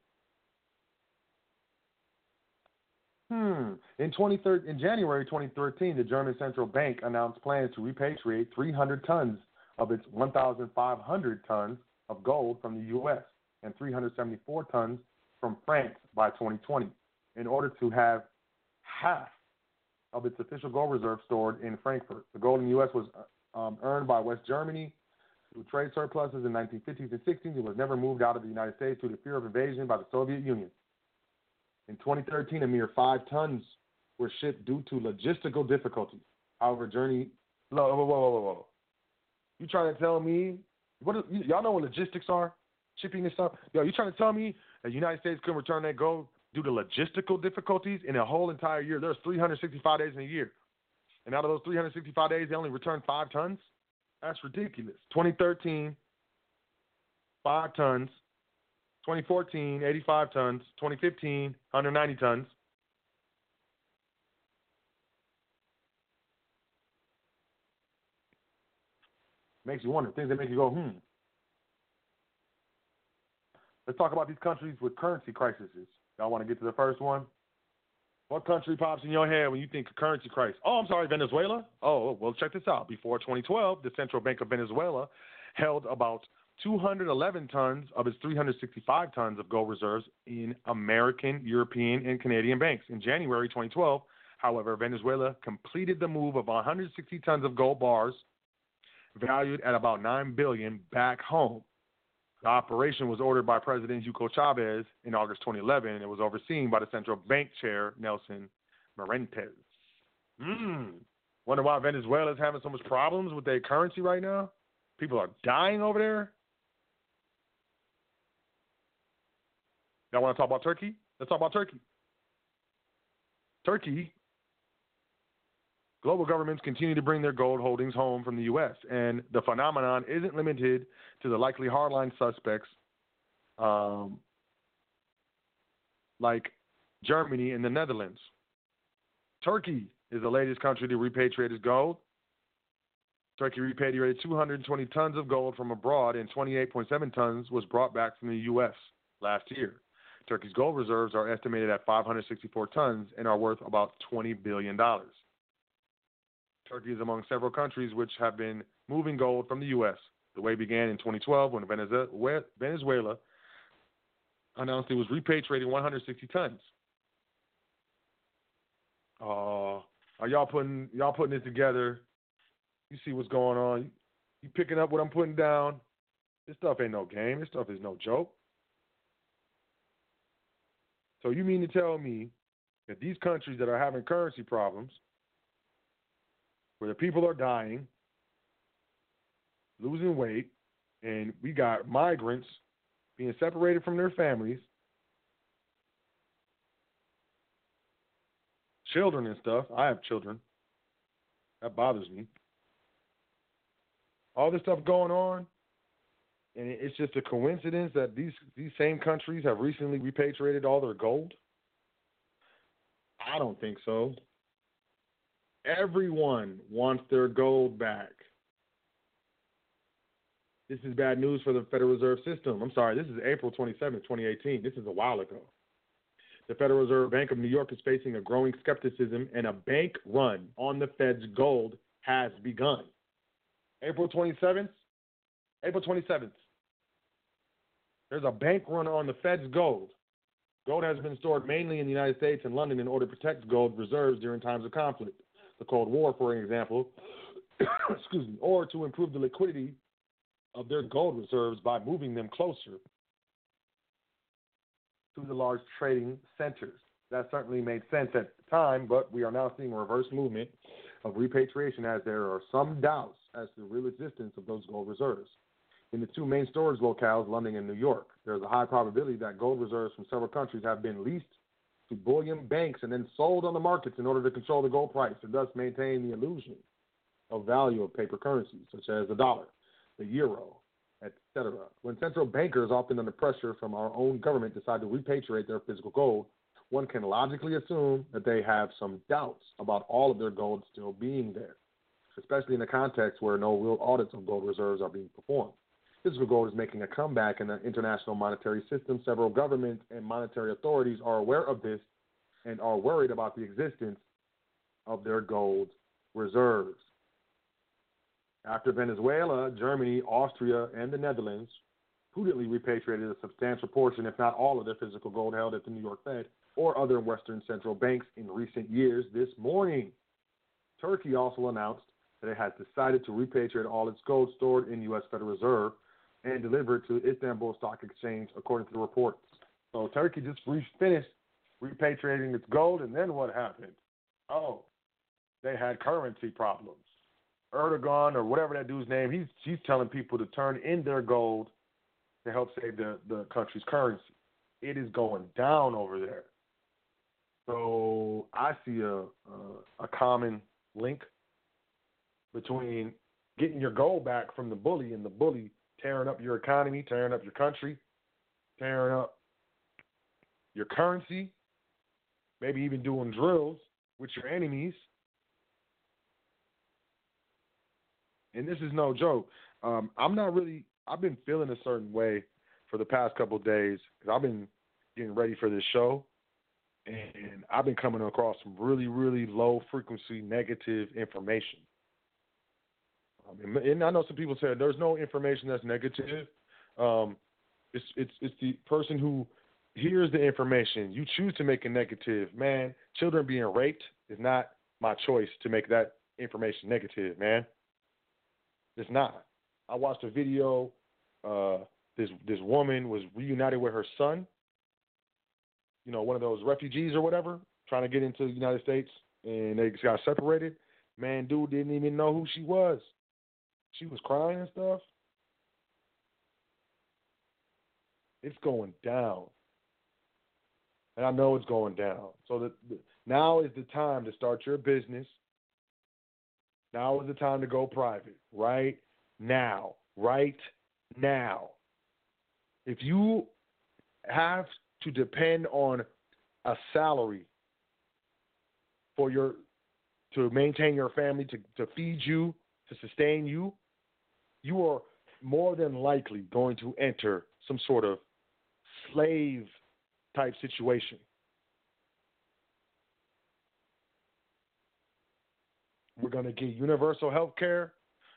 Hmm. In 2013, in January 2013, the German central bank announced plans to repatriate 300 tons of its 1,500 tons of gold from the U.S. and 374 tons from France by 2020, in order to have half of its official gold reserve stored in Frankfurt. The gold in the U.S. was um, earned by West Germany through trade surpluses in 1950s and 60s. It was never moved out of the United States due to fear of invasion by the Soviet Union. In 2013, a mere five tons were shipped due to logistical difficulties. However, Journey, whoa, whoa, whoa, whoa, whoa. You trying to tell me what? Y'all know what logistics are? Shipping and stuff. Yo, you trying to tell me the United States couldn't return that gold due to logistical difficulties in a whole entire year? There's 365 days in a year, and out of those 365 days, they only returned five tons. That's ridiculous. 2013, five tons. 2014, 85 tons. 2015, 190 tons. Makes you wonder. Things that make you go, hmm. Let's talk about these countries with currency crises. Y'all want to get to the first one? What country pops in your head when you think of currency crisis? Oh, I'm sorry, Venezuela. Oh, well, check this out. Before 2012, the Central Bank of Venezuela held about 211 tons of its 365 tons of gold reserves in American, European, and Canadian banks. In January 2012, however, Venezuela completed the move of 160 tons of gold bars valued at about 9 billion back home. The operation was ordered by President Hugo Chavez in August 2011 and it was overseen by the central bank chair Nelson Merentes. Hmm. Wonder why Venezuela is having so much problems with their currency right now? People are dying over there. Y'all want to talk about Turkey? Let's talk about Turkey. Turkey, global governments continue to bring their gold holdings home from the U.S., and the phenomenon isn't limited to the likely hardline suspects um, like Germany and the Netherlands. Turkey is the latest country to repatriate its gold. Turkey repatriated 220 tons of gold from abroad, and 28.7 tons was brought back from the U.S. last year. Turkey's gold reserves are estimated at 564 tons and are worth about $20 billion. Turkey is among several countries which have been moving gold from the U.S. The way began in 2012 when Venezuela announced it was repatriating 160 tons. Uh, are y'all putting y'all putting it together? You see what's going on. You picking up what I'm putting down. This stuff ain't no game. This stuff is no joke. So you mean to tell me that these countries that are having currency problems, where the people are dying, losing weight, and we got migrants being separated from their families, children and stuff. I have children. That bothers me. All this stuff going on, and it's just a coincidence that these these same countries have recently repatriated all their gold? I don't think so. Everyone wants their gold back. This is bad news for the Federal Reserve System. I'm sorry, this is April 27, 2018. This is a while ago. The Federal Reserve Bank of New York is facing a growing skepticism, and a bank run on the Fed's gold has begun. April 27th, April 27th, there's a bank run on the Fed's gold. Gold has been stored mainly in the United States and London in order to protect gold reserves during times of conflict. The Cold War, for example, excuse me, or to improve the liquidity of their gold reserves by moving them closer to the large trading centers. That certainly made sense at the time, but we are now seeing a reverse movement of repatriation as there are some doubts as to the real existence of those gold reserves. In the two main storage locales, London and New York, there is a high probability that gold reserves from several countries have been leased to bullion banks and then sold on the markets in order to control the gold price and thus maintain the illusion of value of paper currencies such as the dollar, the euro, etc. When central bankers, often under pressure from our own government, decide to repatriate their physical gold, one can logically assume that they have some doubts about all of their gold still being there, especially in a context where no real audits of gold reserves are being performed. Physical gold is making a comeback in the international monetary system. Several governments and monetary authorities are aware of this and are worried about the existence of their gold reserves. After Venezuela, Germany, Austria, and the Netherlands prudently repatriated a substantial portion, if not all, of their physical gold held at the New York Fed or other Western central banks in recent years. This morning, Turkey also announced that it has decided to repatriate all its gold stored in U.S. Federal Reserve and deliver it to Istanbul Stock Exchange, according to the reports. So Turkey just re- finished repatriating its gold, and then what happened? Oh, they had currency problems. Erdogan or whatever that dude's name, he's he's telling people to turn in their gold to help save the, the country's currency. It is going down over there. So I see a, a a common link between getting your gold back from the bully and the bully tearing up your economy, tearing up your country, tearing up your currency, maybe even doing drills with your enemies. And this is no joke. Um, I'm not really. I've been feeling a certain way for the past couple days because I've been getting ready for this show, and I've been coming across some really, really low frequency negative information. Um, and, and I know some people say there's no information that's negative. Um, it's it's it's the person who hears the information. You choose to make it negative, man. Children being raped is not my choice to make that information negative, man. It's not. I watched a video. Uh, this this woman was reunited with her son. You know, one of those refugees or whatever, trying to get into the United States, and they got separated. Man, dude didn't even know who she was. She was crying and stuff. It's going down, and I know it's going down. So the, the, now is the time to start your business. Now is the time to go private. Right now. Right now. If you have to depend on a salary for your to maintain your family, to, to feed you, to sustain you, you are more than likely going to enter some sort of slave type situation. We're going to get universal health care.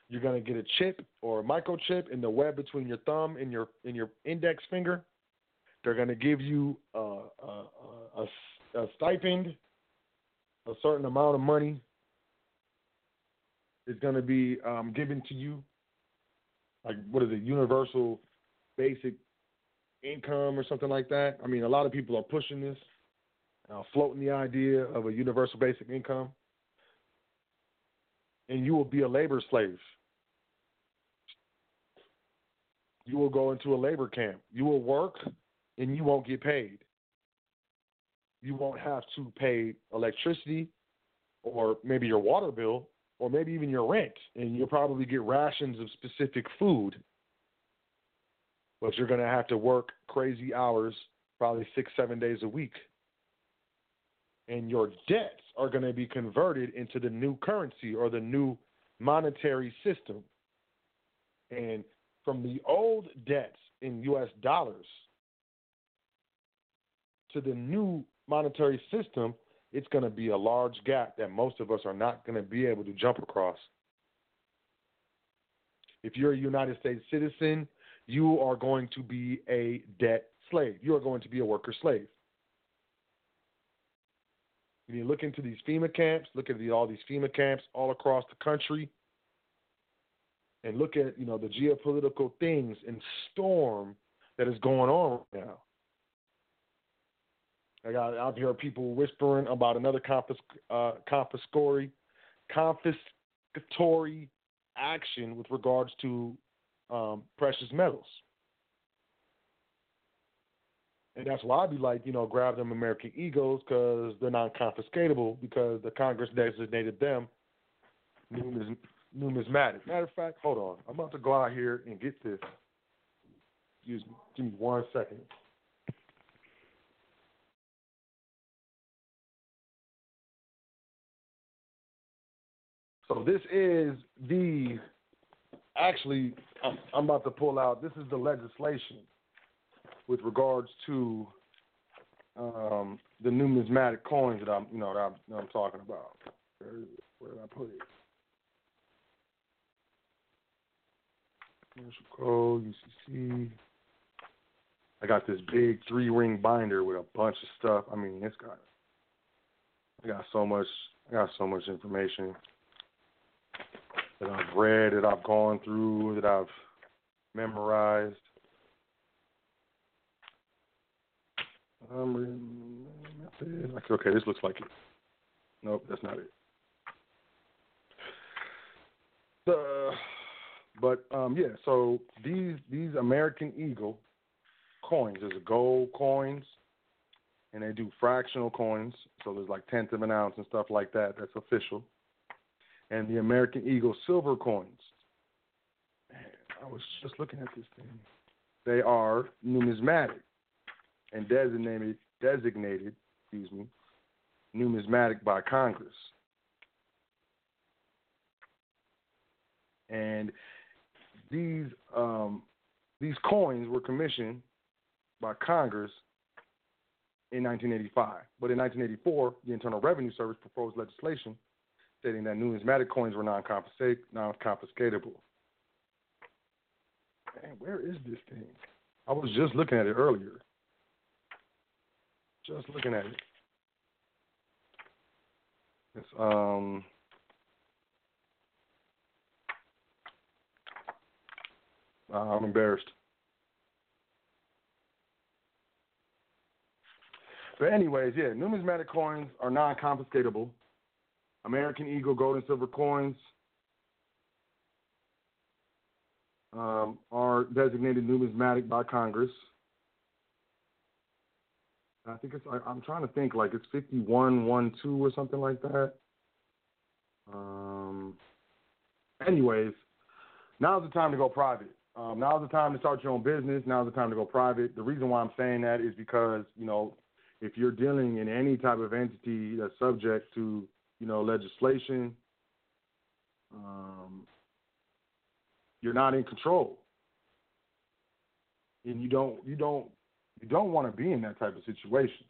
You're going to get a chip or a microchip in the web between your thumb and your in your index finger. They're going to give you a, a, a, a stipend, a certain amount of money is going to be um, given to you. Like, what is it, universal basic income or something like that? I mean, a lot of people are pushing this, uh, floating the idea of a universal basic income. And you will be a labor slave. You will go into a labor camp. You will work and you won't get paid. You won't have to pay electricity or maybe your water bill or maybe even your rent. And you'll probably get rations of specific food. But you're going to have to work crazy hours, probably six, seven days a week. And your debts are going to be converted into the new currency or the new monetary system. And from the old debts in US dollars to the new monetary system, it's going to be a large gap that most of us are not going to be able to jump across. If you're a United States citizen, you are going to be a debt slave. You are going to be a worker slave. When you look into these FEMA camps, look at the, all these FEMA camps all across the country, and look at you know the geopolitical things and storm that is going on right now. I got out here people whispering about another confisc, uh, confiscatory, confiscatory action with regards to um, precious metals. And that's why I'd be like, you know, grab them American Eagles because they're non confiscatable because the Congress designated them numis- numismatic. Matter of fact, hold on. I'm about to go out here and get this. Excuse me. Give me one second. So this is the actually I'm, about to pull out. This is the legislation with regards to um, the numismatic coins that I'm you know that I'm, that I'm talking about. Where, where did I put it? Commercial code, UCC. I got this big three ring binder with a bunch of stuff. I mean, it's got I got so much I got so much information that I've read, that I've gone through, that I've memorized. Um, okay, this looks like it. Nope, that's not it. The, but um, yeah, so these these American Eagle coins, there's gold coins, and they do fractional coins. So there's like tenth of an ounce and stuff like that. That's official. And the American Eagle silver coins. Man, I was just looking at this thing. They are numismatic and designated designated, excuse me, numismatic by Congress. And these um, these coins were commissioned by Congress in 1985. But in 1984, the Internal Revenue Service proposed legislation stating that numismatic coins were non-confiscatable. Man, where is this thing? I was just looking at it earlier. Just looking at it. It's um uh, I'm embarrassed. But anyways, yeah, numismatic coins are non-confiscatable. American Eagle gold and silver coins um, are designated numismatic by Congress. I think it's. I, am trying to think. Like it's 5112 or something like that. Um. Anyways, now's the time to go private. Um, now's the time to start your own business. Now's the time to go private. The reason why I'm saying that is because you know if you're dealing in any type of entity that's subject to you know legislation, um, you're not in control, and you don't you don't you don't want to be in that type of situation.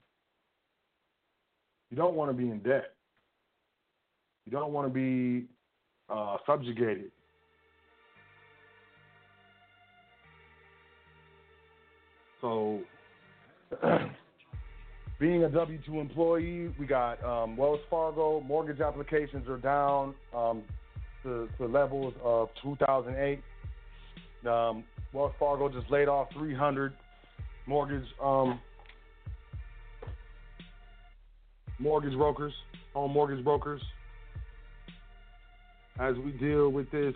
You don't want to be in debt. You don't want to be uh, subjugated. So, being a W 2 employee, we got um, Wells Fargo, mortgage applications are down um, to, to, levels of 2008. Um, Wells Fargo just laid off 300 mortgage um, mortgage brokers, home mortgage brokers, as we deal with this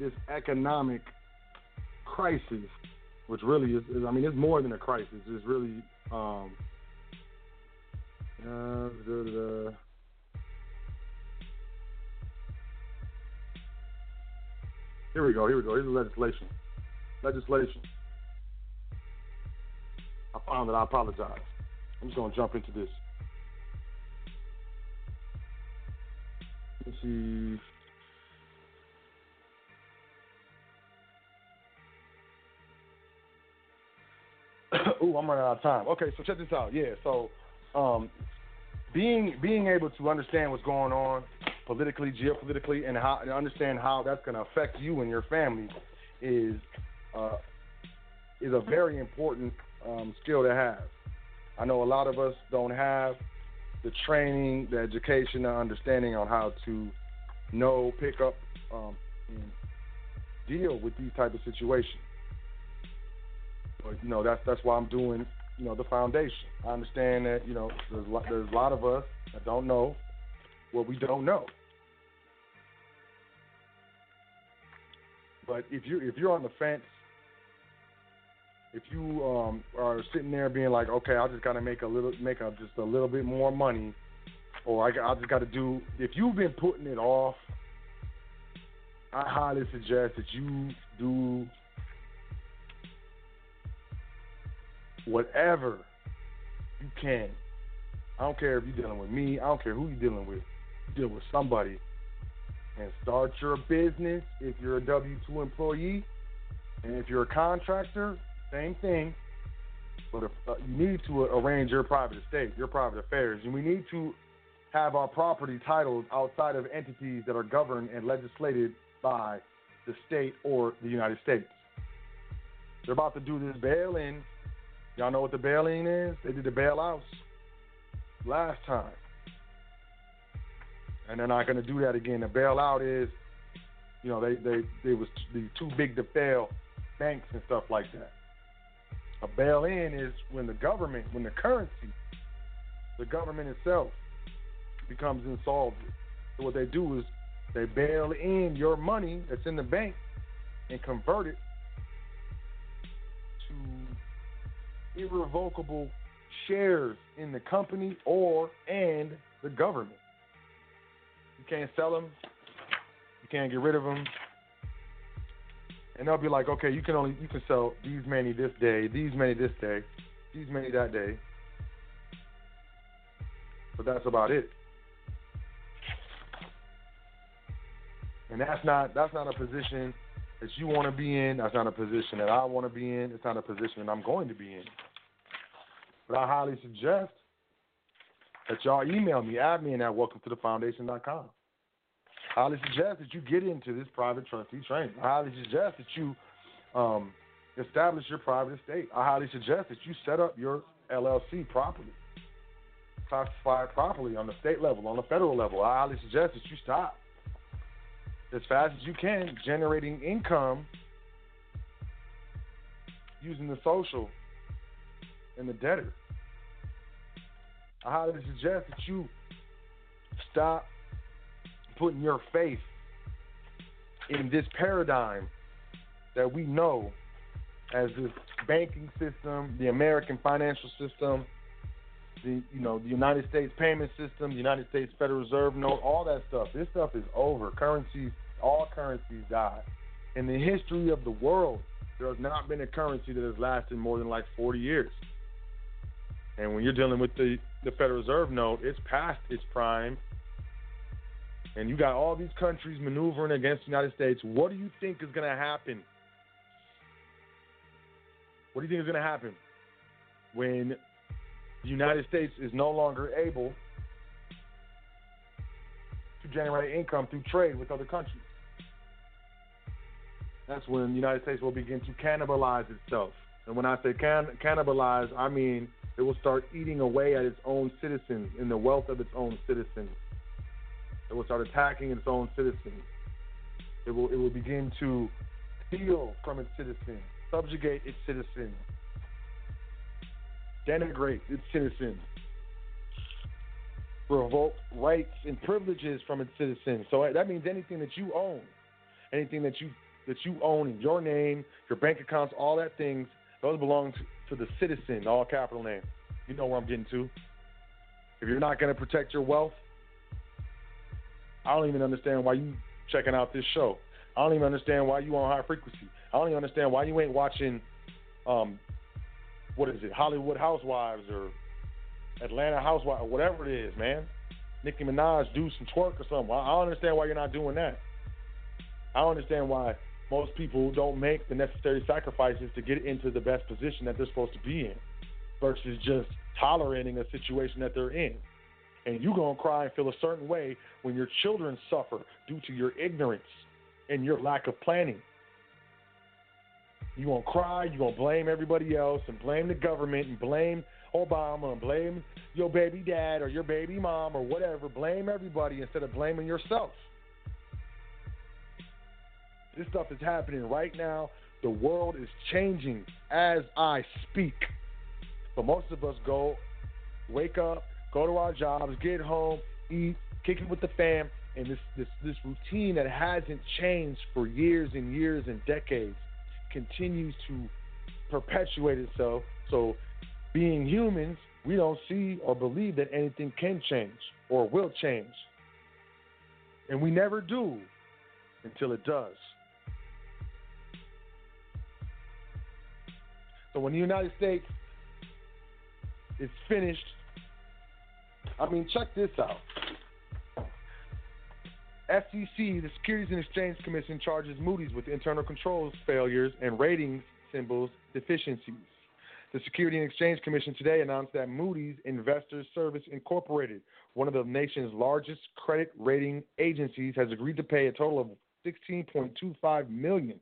this economic crisis, which really is, is I mean, it's more than a crisis. It's really um, uh, da, da, da. Here we go. Here we go. Here's the legislation. Legislation. I found it. I apologize. I'm just gonna jump into this. Let's see. Ooh, I'm running out of time. Okay, so check this out. Yeah, so um, being being able to understand what's going on politically, geopolitically, and how and understand how that's going to affect you and your family is uh, is a very important um, skill to have. I know a lot of us don't have the training, the education, the understanding on how to know, pick up, um, and deal with these type of situations. But you know that's that's why I'm doing you know the foundation. I understand that you know there's there's a lot of us that don't know what we don't know. But if you if you're on the fence if you um, are sitting there being like, okay, I just got to make a little, make a, just a little bit more money, or I, I just got to do. If you've been putting it off, I highly suggest that you do whatever you can. I don't care if you're dealing with me. I don't care who you're dealing with. Deal with somebody and start your business if you're a W 2 employee. And if you're a contractor, same thing. But if, uh, you need to arrange your private estate, your private affairs. And we need to have our property titled outside of entities that are governed and legislated by the state or the United States. They're about to do this bail in. Y'all know what the bail in is? They did the bailouts last time. And they're not going to do that again. The bailout is, you know, they, they, they was the too big to fail banks and stuff like that. A bail in is when the government, when the currency, the government itself becomes insolvent. So what they do is they bail in your money that's in the bank and convert it irrevocable shares in the company or and the government. You can't sell them. You can't get rid of them. And they'll be like, okay, you can only you can sell these many this day, these many this day, these many that day. But that's about it. And that's not that's not a position that you want to be in. That's not a position that I want to be in. It's not a position that I'm going to be in. But I highly suggest that y'all email me, admin at welcome to the foundation.com. I highly suggest that you get into this private trustee training. I highly suggest that you um, establish your private estate. I highly suggest that you set up your LLC properly, classify it properly on the state level, on the federal level. I highly suggest that you stop as fast as you can generating income using the social and the debtor. I highly suggest that you stop putting your faith in this paradigm that we know as this banking system, the American financial system, the you know the United States payment system, the United States Federal Reserve note, all that stuff. This stuff is over. Currencies, all currencies die. In the history of the world, there has not been a currency that has lasted more than like 40 years. And when you're dealing with the, the Federal Reserve note, it's past its prime. And you got all these countries maneuvering against the United States. What do you think is going to happen? What do you think is going to happen when the United States is no longer able to generate income through trade with other countries? That's when the United States will begin to cannibalize itself. And when I say can- cannibalize, I mean it will start eating away at its own citizens and the wealth of its own citizens. It will start attacking its own citizens. It will it will begin to steal from its citizens, subjugate its citizens, denigrate its citizens, revoke rights and privileges from its citizens. So that means anything that you own, anything that you that you own in your name, your bank accounts, all that things, those belong to, to the citizen, all capital name. You know where I'm getting to. If you're not going to protect your wealth, I don't even understand why you checking out this show. I don't even understand why you on high frequency. I don't even understand why you ain't watching, um, what is it, Hollywood Housewives or Atlanta Housewives, or whatever it is, man. Nicki Minaj do some twerk or something. I don't understand why you're not doing that. I don't understand why most people don't make the necessary sacrifices to get into the best position that they're supposed to be in versus just tolerating a situation that they're in. And you're going to cry and feel a certain way when your children suffer due to your ignorance and your lack of planning. You're going to cry, you're going to blame everybody else and blame the government and blame Obama and blame your baby dad or your baby mom or whatever. Blame everybody instead of blaming yourself. This stuff is happening right now. The world is changing as I speak. But most of us go, wake up, go to our jobs, get home, eat, kick it with the fam, and this this this routine that hasn't changed for years and years and decades continues to perpetuate itself. So, being humans, we don't see or believe that anything can change or will change. And we never do until it does. So when the United States is finished, I mean, check this out. SEC, the Securities and Exchange Commission, charges Moody's with internal controls failures and ratings symbols deficiencies. The Security and Exchange Commission today announced that Moody's Investors Service Incorporated, one of the nation's largest credit rating agencies, has agreed to pay a total of 16.25 million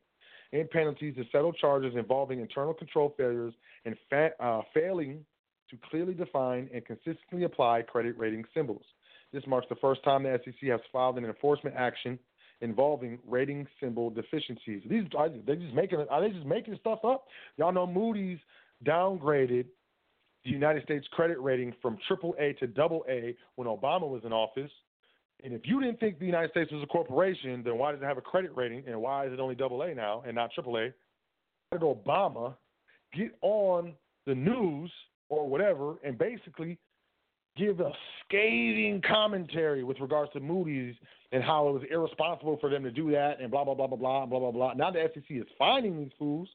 in penalties to settle charges involving internal control failures and fa- uh, failing to clearly define and consistently apply credit rating symbols. This marks the first time the SEC has filed an enforcement action involving rating symbol deficiencies. These are they just making are they just making stuff up? Y'all know Moody's downgraded the United States credit rating from triple A to double A when Obama was in office. And if you didn't think the United States was a corporation, then why does it have a credit rating and why is it only double A now and not triple A? Did Obama get on the news or whatever and basically give a scathing commentary with regards to Moody's and how it was irresponsible for them to do that and blah blah blah blah blah blah blah blah. Now the SEC is finding these fools.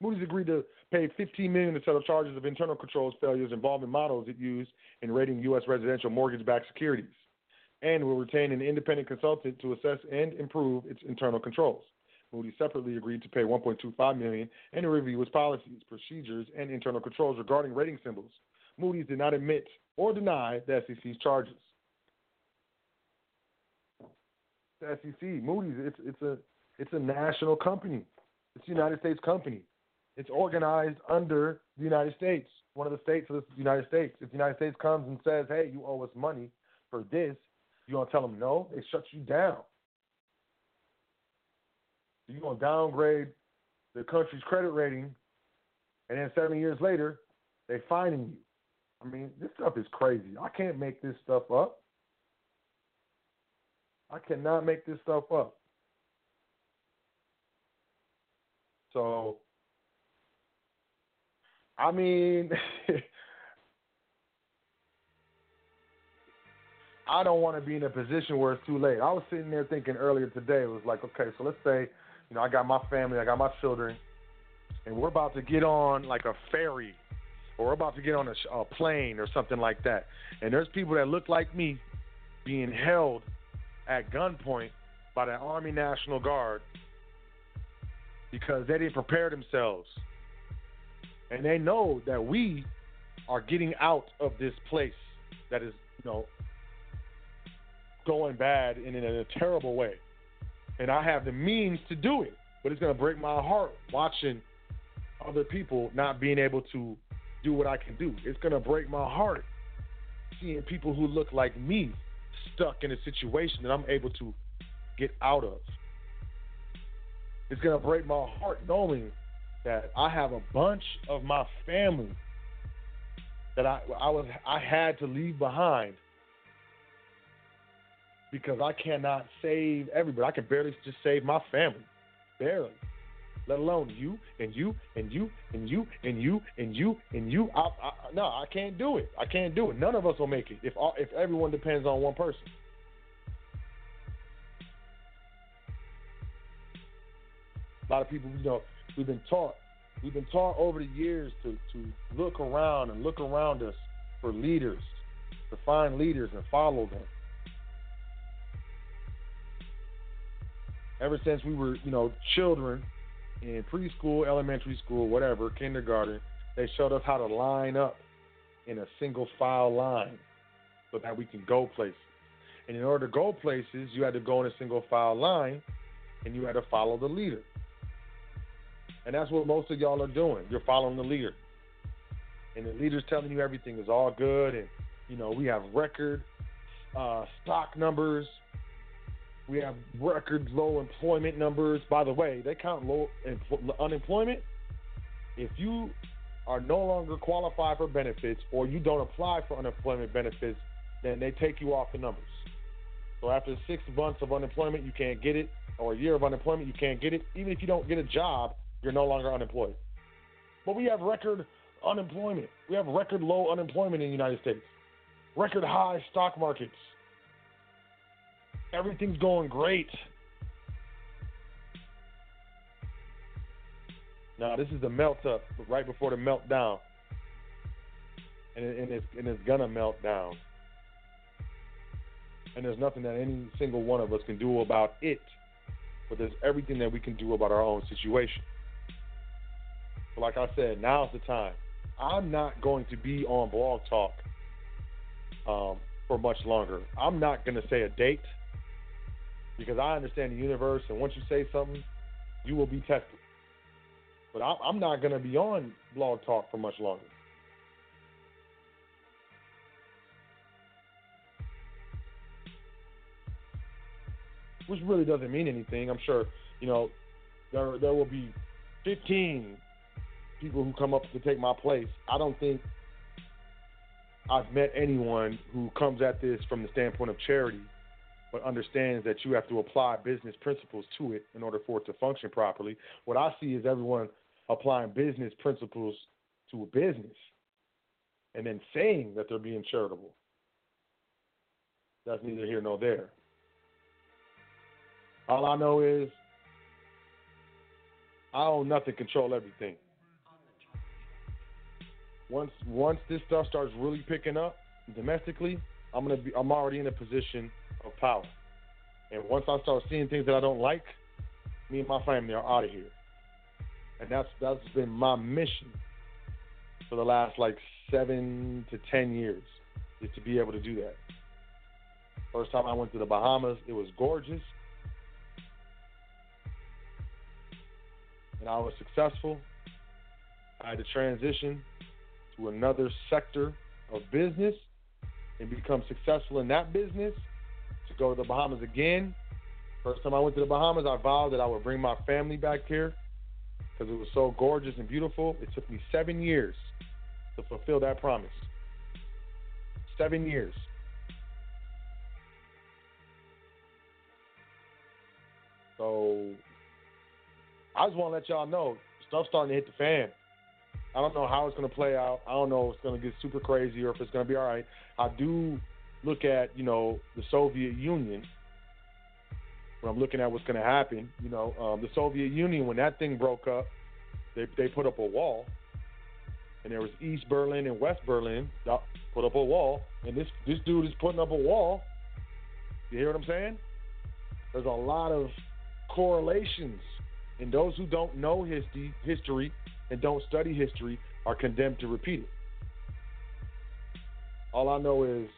Moody's agreed to pay 15 million to settle charges of internal controls failures involving models it used in rating U.S. residential mortgage-backed securities, and will retain an independent consultant to assess and improve its internal controls. Moody's separately agreed to pay 1.25 million and to review its policies, procedures, and internal controls regarding rating symbols. Moody's did not admit or deny the SEC's charges. The SEC, Moody's, it's it's a it's a national company. It's a United States company. It's organized under the United States, one of the states of the United States. If the United States comes and says, "Hey, you owe us money for this," you gonna tell them no? They shut you down. You're gonna downgrade the country's credit rating, and then seven years later, they fining you. I mean, this stuff is crazy. I can't make this stuff up. I cannot make this stuff up. So, I mean, I don't want to be in a position where it's too late. I was sitting there thinking earlier today, it was like, okay, so let's say, you know, I got my family, I got my children, and we're about to get on like a ferry or we're about to get on a, a plane or something like that. And there's people that look like me being held at gunpoint by the Army National Guard because they didn't prepare themselves. And they know that we are getting out of this place that is, you know, going bad in a terrible way. And I have the means to do it. But it's going to break my heart watching other people not being able to do what I can do. It's going to break my heart seeing people who look like me stuck in a situation that I'm able to get out of. It's going to break my heart knowing that I have a bunch of my family that I I was I had to leave behind because I cannot save everybody. I can barely just save my family, barely. Let alone you and you and you and you and you and you and you. I, I, no, I can't do it. I can't do it. None of us will make it if all, if everyone depends on one person. A lot of people, you know, we've been taught, we've been taught over the years to to look around and look around us for leaders, to find leaders and follow them. Ever since we were, you know, children in preschool, elementary school, whatever, kindergarten, they showed us how to line up in a single file line so that we can go places. And in order to go places, you had to go in a single file line and you had to follow the leader. And that's what most of y'all are doing. You're following the leader. And the leader's telling you everything is all good and you know, we have record uh, stock numbers. We have record low employment numbers. By the way, they count low empl- unemployment. If you are no longer qualified for benefits or you don't apply for unemployment benefits, then they take you off the numbers. So after six months of unemployment, you can't get it, or a year of unemployment, you can't get it. Even if you don't get a job, you're no longer unemployed. But we have record unemployment. We have record low unemployment in the United States, record high stock markets. Everything's going great. Now, this is the melt up, right before the meltdown. and, it, and it's and it's gonna melt down. And there's nothing that any single one of us can do about it, but there's everything that we can do about our own situation. But like I said, now's the time. I'm not going to be on Blog Talk um, for much longer. I'm not going to say a date because I understand the universe, and once you say something, you will be tested. But I'm, I'm not going to be on Blog Talk for much longer. Which really doesn't mean anything. I'm sure, you know, there there will be 15 people who come up to take my place. I don't think I've met anyone who comes at this from the standpoint of charity, but understands that you have to apply business principles to it in order for it to function properly. What I see is everyone applying business principles to a business and then saying that they're being charitable. That's neither here nor there. All I know is I own nothing, control everything once once this stuff starts really picking up domestically, I'm gonna be I'm already in a position of power. And once I start seeing things that I don't like, me and my family are out of here. And that's that's been my mission for the last like seven to ten years is to be able to do that. First time I went to the Bahamas, it was gorgeous. And I was successful. I had to transition to another sector of business and become successful in that business, to go to the Bahamas again. First time I went to the Bahamas, I vowed that I would bring my family back here because it was so gorgeous and beautiful. It took me seven years to fulfill that promise. Seven years. So I just want to let y'all know stuff's starting to hit the fan. I don't know how it's going to play out. I don't know if it's going to get super crazy or if it's going to be all right. I do look at, you know, the Soviet Union when I'm looking at what's going to happen. You know, um, the Soviet Union, when that thing broke up, they, they put up a wall. And there was East Berlin and West Berlin put up a wall. And this, this dude is putting up a wall. You hear what I'm saying? There's a lot of correlations. And those who don't know history, history and don't study history are condemned to repeat it. All I know is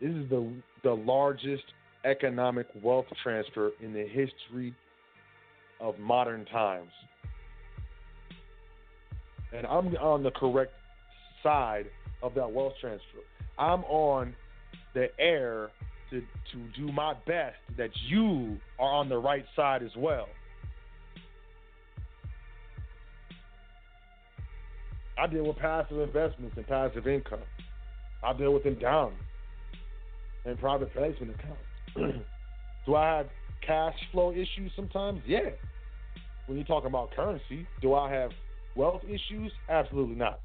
this is the the largest economic wealth transfer in the history of modern times. And I'm on the correct side of that wealth transfer. I'm on the air to, to do my best that you are on the right side as well. I deal with passive investments and passive income. I deal with endowment and private placement accounts. Do I have cash flow issues sometimes? Yeah. When you're talking about currency, do I have wealth issues? Absolutely not.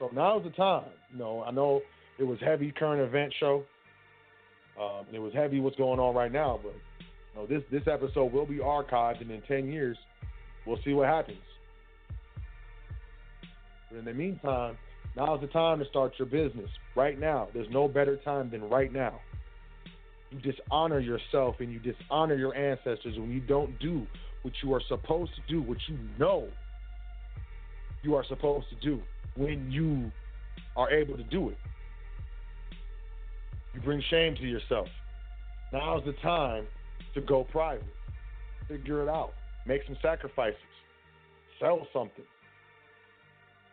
So now's the time. You know, I know it was heavy current event show. Um, it was heavy what's going on right now, but you know, this this episode will be archived, and in ten years, We'll see what happens. But in the meantime, now's the time to start your business. Right now. There's no better time than right now. You dishonor yourself and you dishonor your ancestors when you don't do what you are supposed to do, what you know you are supposed to do when you are able to do it. You bring shame to yourself. Now's the time to go private. Figure it out. Make some sacrifices. Sell something.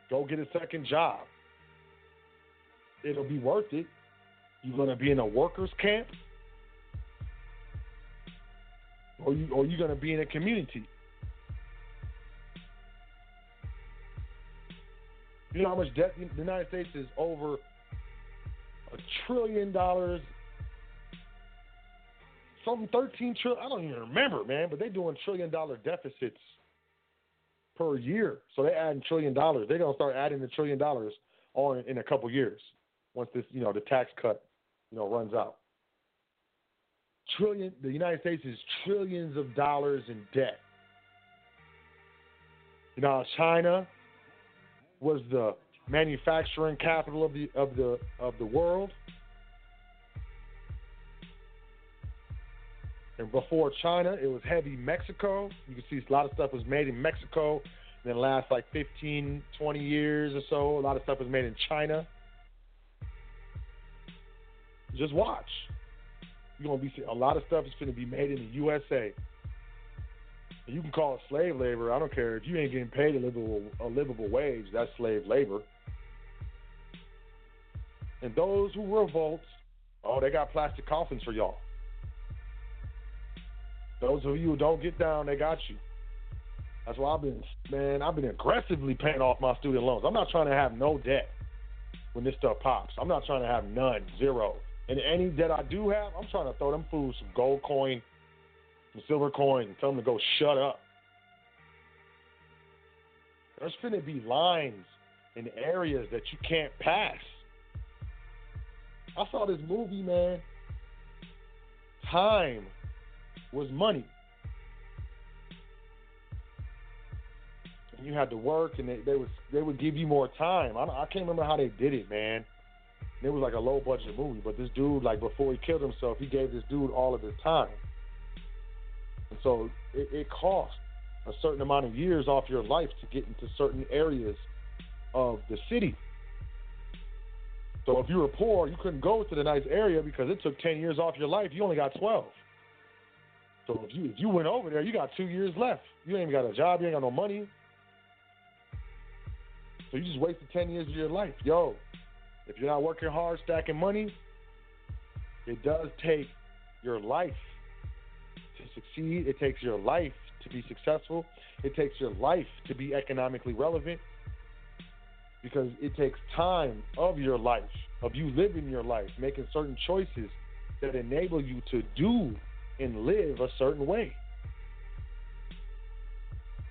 Go get a second job. It'll be worth it. You're gonna be in a workers camp, or you or you're gonna be in a community. You know how much debt the United States is over a trillion dollars something 13 trillion. I don't even remember, man, but they're doing trillion dollar deficits per year. So they're adding trillion dollars. They're gonna start adding the trillion dollars on in a couple years once this, you know, the tax cut, you know, runs out. Trillion. The United States is trillions of dollars in debt. You know, China, was the manufacturing capital of the of the of the world. And before China, it was heavy Mexico. You can see a lot of stuff was made in Mexico. And then last like 15, 20 years or so, a lot of stuff was made in China. Just watch. You're gonna be see- a lot of stuff is going to be made in the USA. And you can call it slave labor. I don't care if you ain't getting paid a livable a livable wage. That's slave labor. And those who revolt, oh, they got plastic coffins for y'all. Those of you who don't get down, they got you. That's why I've been, man, I've been aggressively paying off my student loans. I'm not trying to have no debt when this stuff pops. I'm not trying to have none, zero. And any debt I do have, I'm trying to throw them fools some gold coin, some silver coin, and tell them to go shut up. There's finna be lines in areas that you can't pass. I saw this movie, man. Time was money. And you had to work, and they, they would they would give you more time. I, I can't remember how they did it, man. And it was like a low budget movie, but this dude, like before he killed himself, he gave this dude all of his time. And so it, it cost a certain amount of years off your life to get into certain areas of the city. So if you were poor, you couldn't go to the nice area because it took ten years off your life. You only got twelve. So if you if you went over there, you got two years left. You ain't got a job. You ain't got no money. So you just wasted ten years of your life, yo. If you're not working hard, stacking money, it does take your life to succeed. It takes your life to be successful. It takes your life to be economically relevant because it takes time of your life, of you living your life, making certain choices that enable you to do and live a certain way.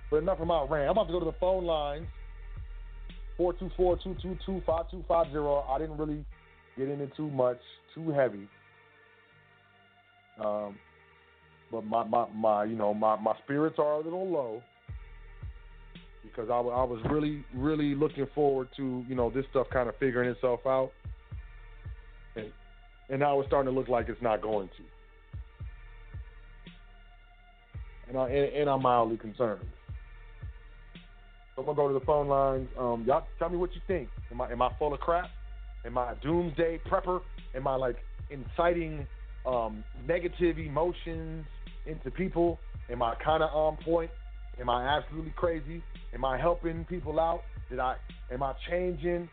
But enough of my rant. I'm about to go to the phone lines. 424-222-5250. I didn't really get into too much, too heavy. Um, but my, my, my you know my, my spirits are a little low because I, I was really really looking forward to you know this stuff kind of figuring itself out, and and now it's starting to look like it's not going to, and I and, I'm mildly concerned. So I'm gonna go to the phone lines. Um, y'all tell me what you think. Am I am I full of crap? Am I a doomsday prepper? Am I like inciting um, negative emotions into people? Am I kind of on point? Am I absolutely crazy? Am I helping people out? Did I? Am I changing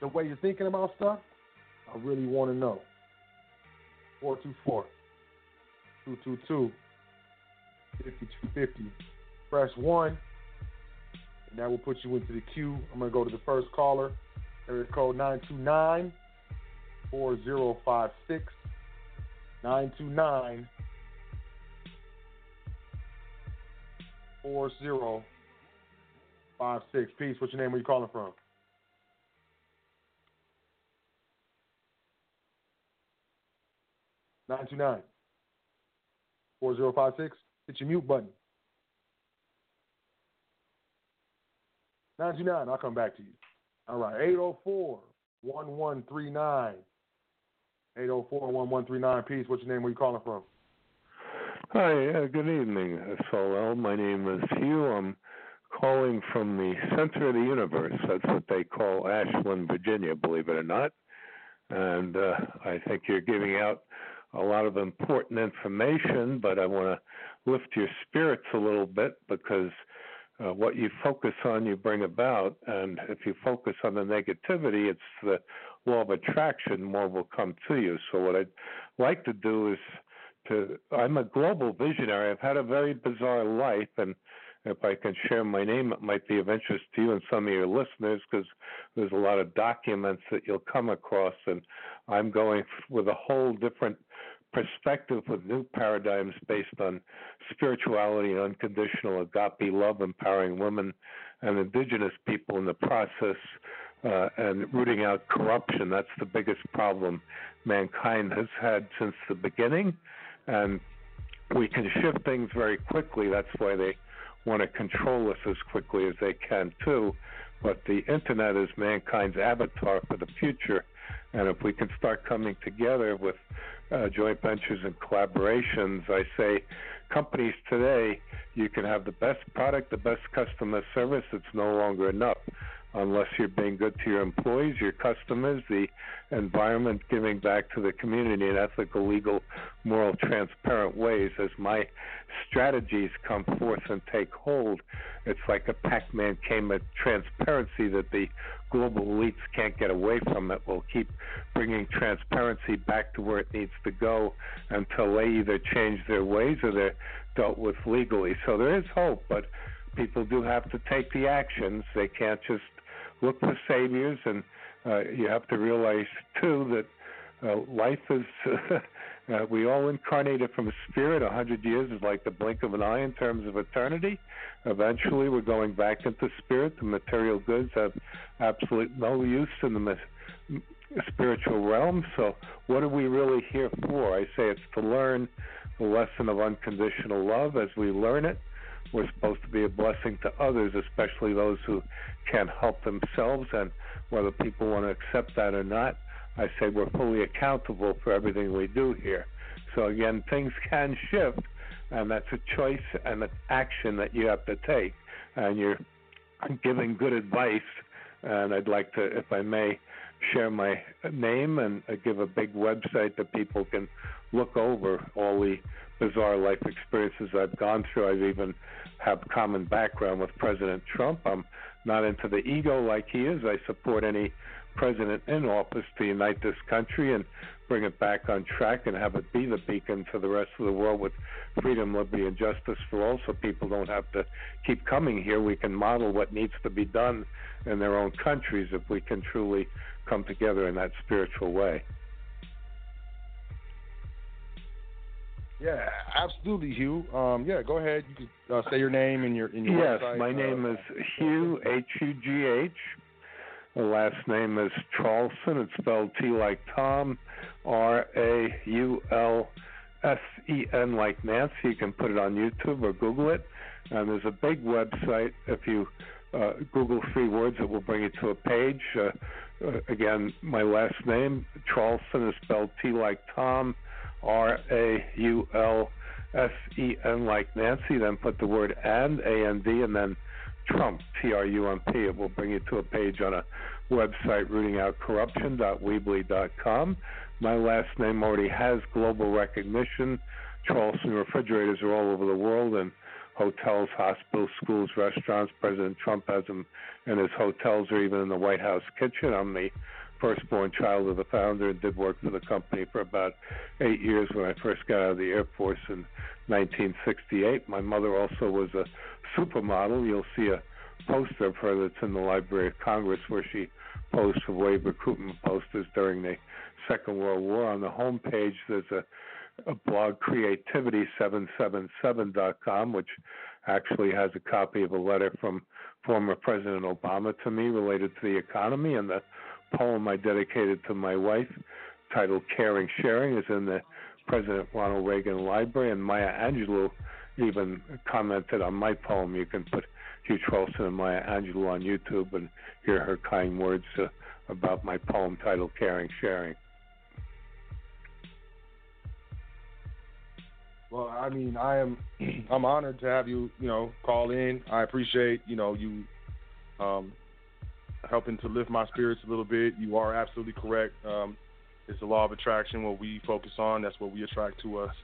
the way you're thinking about stuff? I really want to know. 424 222 5250. Press 1, and that will put you into the queue. I'm going to go to the first caller. Area code 929 4056. 929 4056. Peace. What's your name? Where you calling from? Nine two nine four zero five six. Hit your mute button. Nine two nine. I'll come back to you. All right. Eight zero four one one three nine. Eight zero four one one three nine. Peace. What's your name? Where you calling from? Hi, uh, good evening, Sot El. My name is Hugh. I'm calling from the center of the universe. That's what they call Ashland, Virginia, believe it or not. And uh, I think you're giving out a lot of important information, but I want to lift your spirits a little bit because uh, what you focus on, you bring about. And if you focus on the negativity, it's the law of attraction, more will come to you. So, what I'd like to do is to I'm a global visionary. I've had a very bizarre life, and if I can share my name, it might be of interest to you and some of your listeners because there's a lot of documents that you'll come across, and I'm going with a whole different perspective with new paradigms based on spirituality and unconditional agape love, empowering women and indigenous people in the process, uh, and rooting out corruption. That's the biggest problem mankind has had since the beginning and we can shift things very quickly. That's why they want to control us as quickly as they can too. but the internet is mankind's avatar for the future. And if we can start coming together with uh, joint ventures and collaborations, I say companies today, you can have the best product, the best customer service. It's no longer enough unless you're being good to your employees, your customers, the environment, giving back to the community in ethical, legal, moral, transparent ways. As my strategies come forth and take hold, it's like a Pac Man came at transparency that the global elites can't get away from it. We'll keep bringing transparency back to where it needs to go until they either change their ways or they're dealt with legally. So there is hope, but people do have to take the actions. They can't just look for saviors, and uh, you have to realize too that uh, life is. uh, we all incarnated from spirit. A hundred years is like the blink of an eye in terms of eternity. Eventually, we're going back into spirit. The material goods have absolute no use in the spiritual realm. So, what are we really here for? I say it's to learn the lesson of unconditional love. As we learn it, we're supposed to be a blessing to others, especially those who can't help themselves. And whether people want to accept that or not, I say we're fully accountable for everything we do here. So again, things can shift, and that's a choice and an action that you have to take. And you're giving good advice. And I'd like to, if I may, share my name and uh, give a big website that people can look over all the bizarre life experiences I've gone through. I've even have common background with President Trump. I'm not into the ego like he is. I support any president in office to unite this country and bring it back on track and have it be the beacon for the rest of the world with freedom, liberty, and justice for all so people don't have to keep coming here. We can model what needs to be done in their own countries if we can truly come together in that spiritual way. Yeah, absolutely, Hugh. Um, yeah, go ahead. You can uh, say your name and your in your yes, website. my uh, name is Hugh H U G H. The last name is Traulsen. It's spelled T like Tom, R A U L S E N like Nancy. You can put it on YouTube or Google it. And there's a big website. If you uh, Google three words, it will bring you to a page. Uh, uh, again, my last name, Traulsen, is spelled T like Tom, R A U L S E N like Nancy. Then put the word and, A N D, and then Trump, T R U M P. It will bring you to a page on a website, rootingoutcorruption.weebly.com. My last name already has global recognition. Traulsen refrigerators are all over the world and hotels, hospitals, schools, restaurants. President Trump has them in his hotels or even in the White House kitchen. I'm the firstborn child of the founder and did work for the company for about eight years when I first got out of the Air Force in 1968. My mother also was a supermodel. You'll see a poster of her that's in the Library of Congress where she posed for wave recruitment posters during the Second World War. On the home page, there's a, a blog, creativity777.com, which actually has a copy of a letter from former President Obama to me related to the economy, and the poem I dedicated to my wife, titled Caring Sharing, is in the President Ronald Reagan Library, and Maya Angelou even commented on my poem. You can put Hugh Traulsen and Maya Angelou on YouTube and hear her kind words uh, about my poem titled Caring Sharing. Well, I mean, I am I'm honored to have you, you know, call in. I appreciate, you know, you um, helping to lift my spirits a little bit. You are absolutely correct. Um, it's the law of attraction. What we focus on, that's what we attract to us.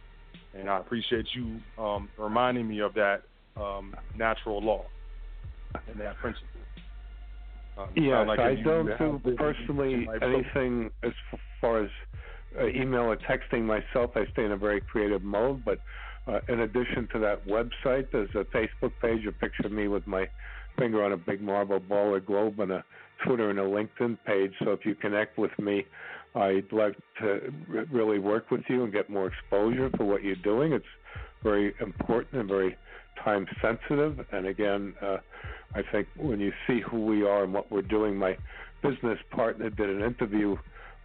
And I appreciate you um, reminding me of that um, natural law and that principle. Um, you like I don't do personally anything as far as uh, email or texting myself. I stay in a very creative mode, but uh, in addition to that website, there's a Facebook page, a picture of me with my finger on a big marble ball or globe, and a Twitter and a LinkedIn page. So if you connect with me, I'd like to really work with you and get more exposure for what you're doing. It's very important and very time sensitive. And again, uh, I think when you see who we are and what we're doing, my business partner did an interview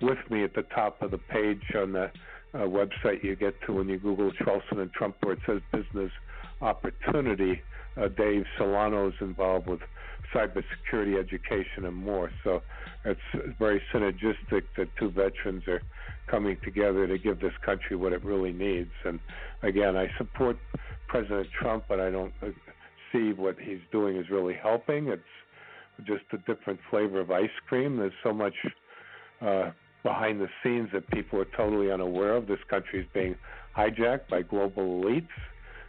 with me at the top of the page on the uh, website you get to when you Google Traulsen and Trump, where it says business opportunity. Uh, Dave Solano is involved with cybersecurity education and more. So it's very synergistic that two veterans are coming together to give this country what it really needs. And again, I support President Trump, but I don't uh, see what he's doing is really helping. It's just a different flavor of ice cream. There's so much uh, behind the scenes that people are totally unaware of. This country is being hijacked by global elites,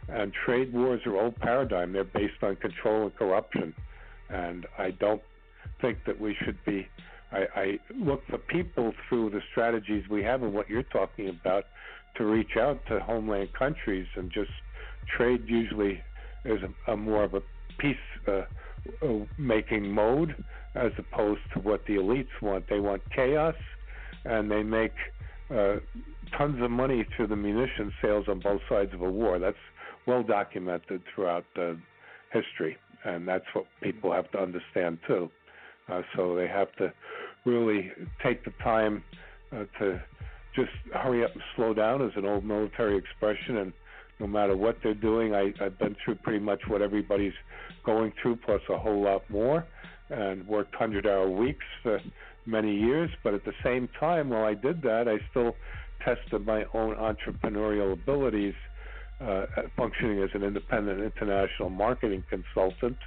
and trade wars are old paradigm. They're based on control and corruption, and I don't think that we should be. I, I look for people through the strategies we have and what you're talking about to reach out to homeland countries and just trade usually is a, a more of a peace uh, uh, making mode as opposed to what the elites want. They want chaos and they make uh, tons of money through the munition sales on both sides of a war. That's well documented throughout uh, history, and that's what people have to understand too. Uh, so they have to really take the time uh, to just hurry up and slow down, as an old military expression, and no matter what they're doing, I, I've been through pretty much what everybody's going through, plus a whole lot more, and worked 100 hour weeks for many years. But at the same time, while I did that, I still tested my own entrepreneurial abilities, uh, functioning as an independent international marketing consultant.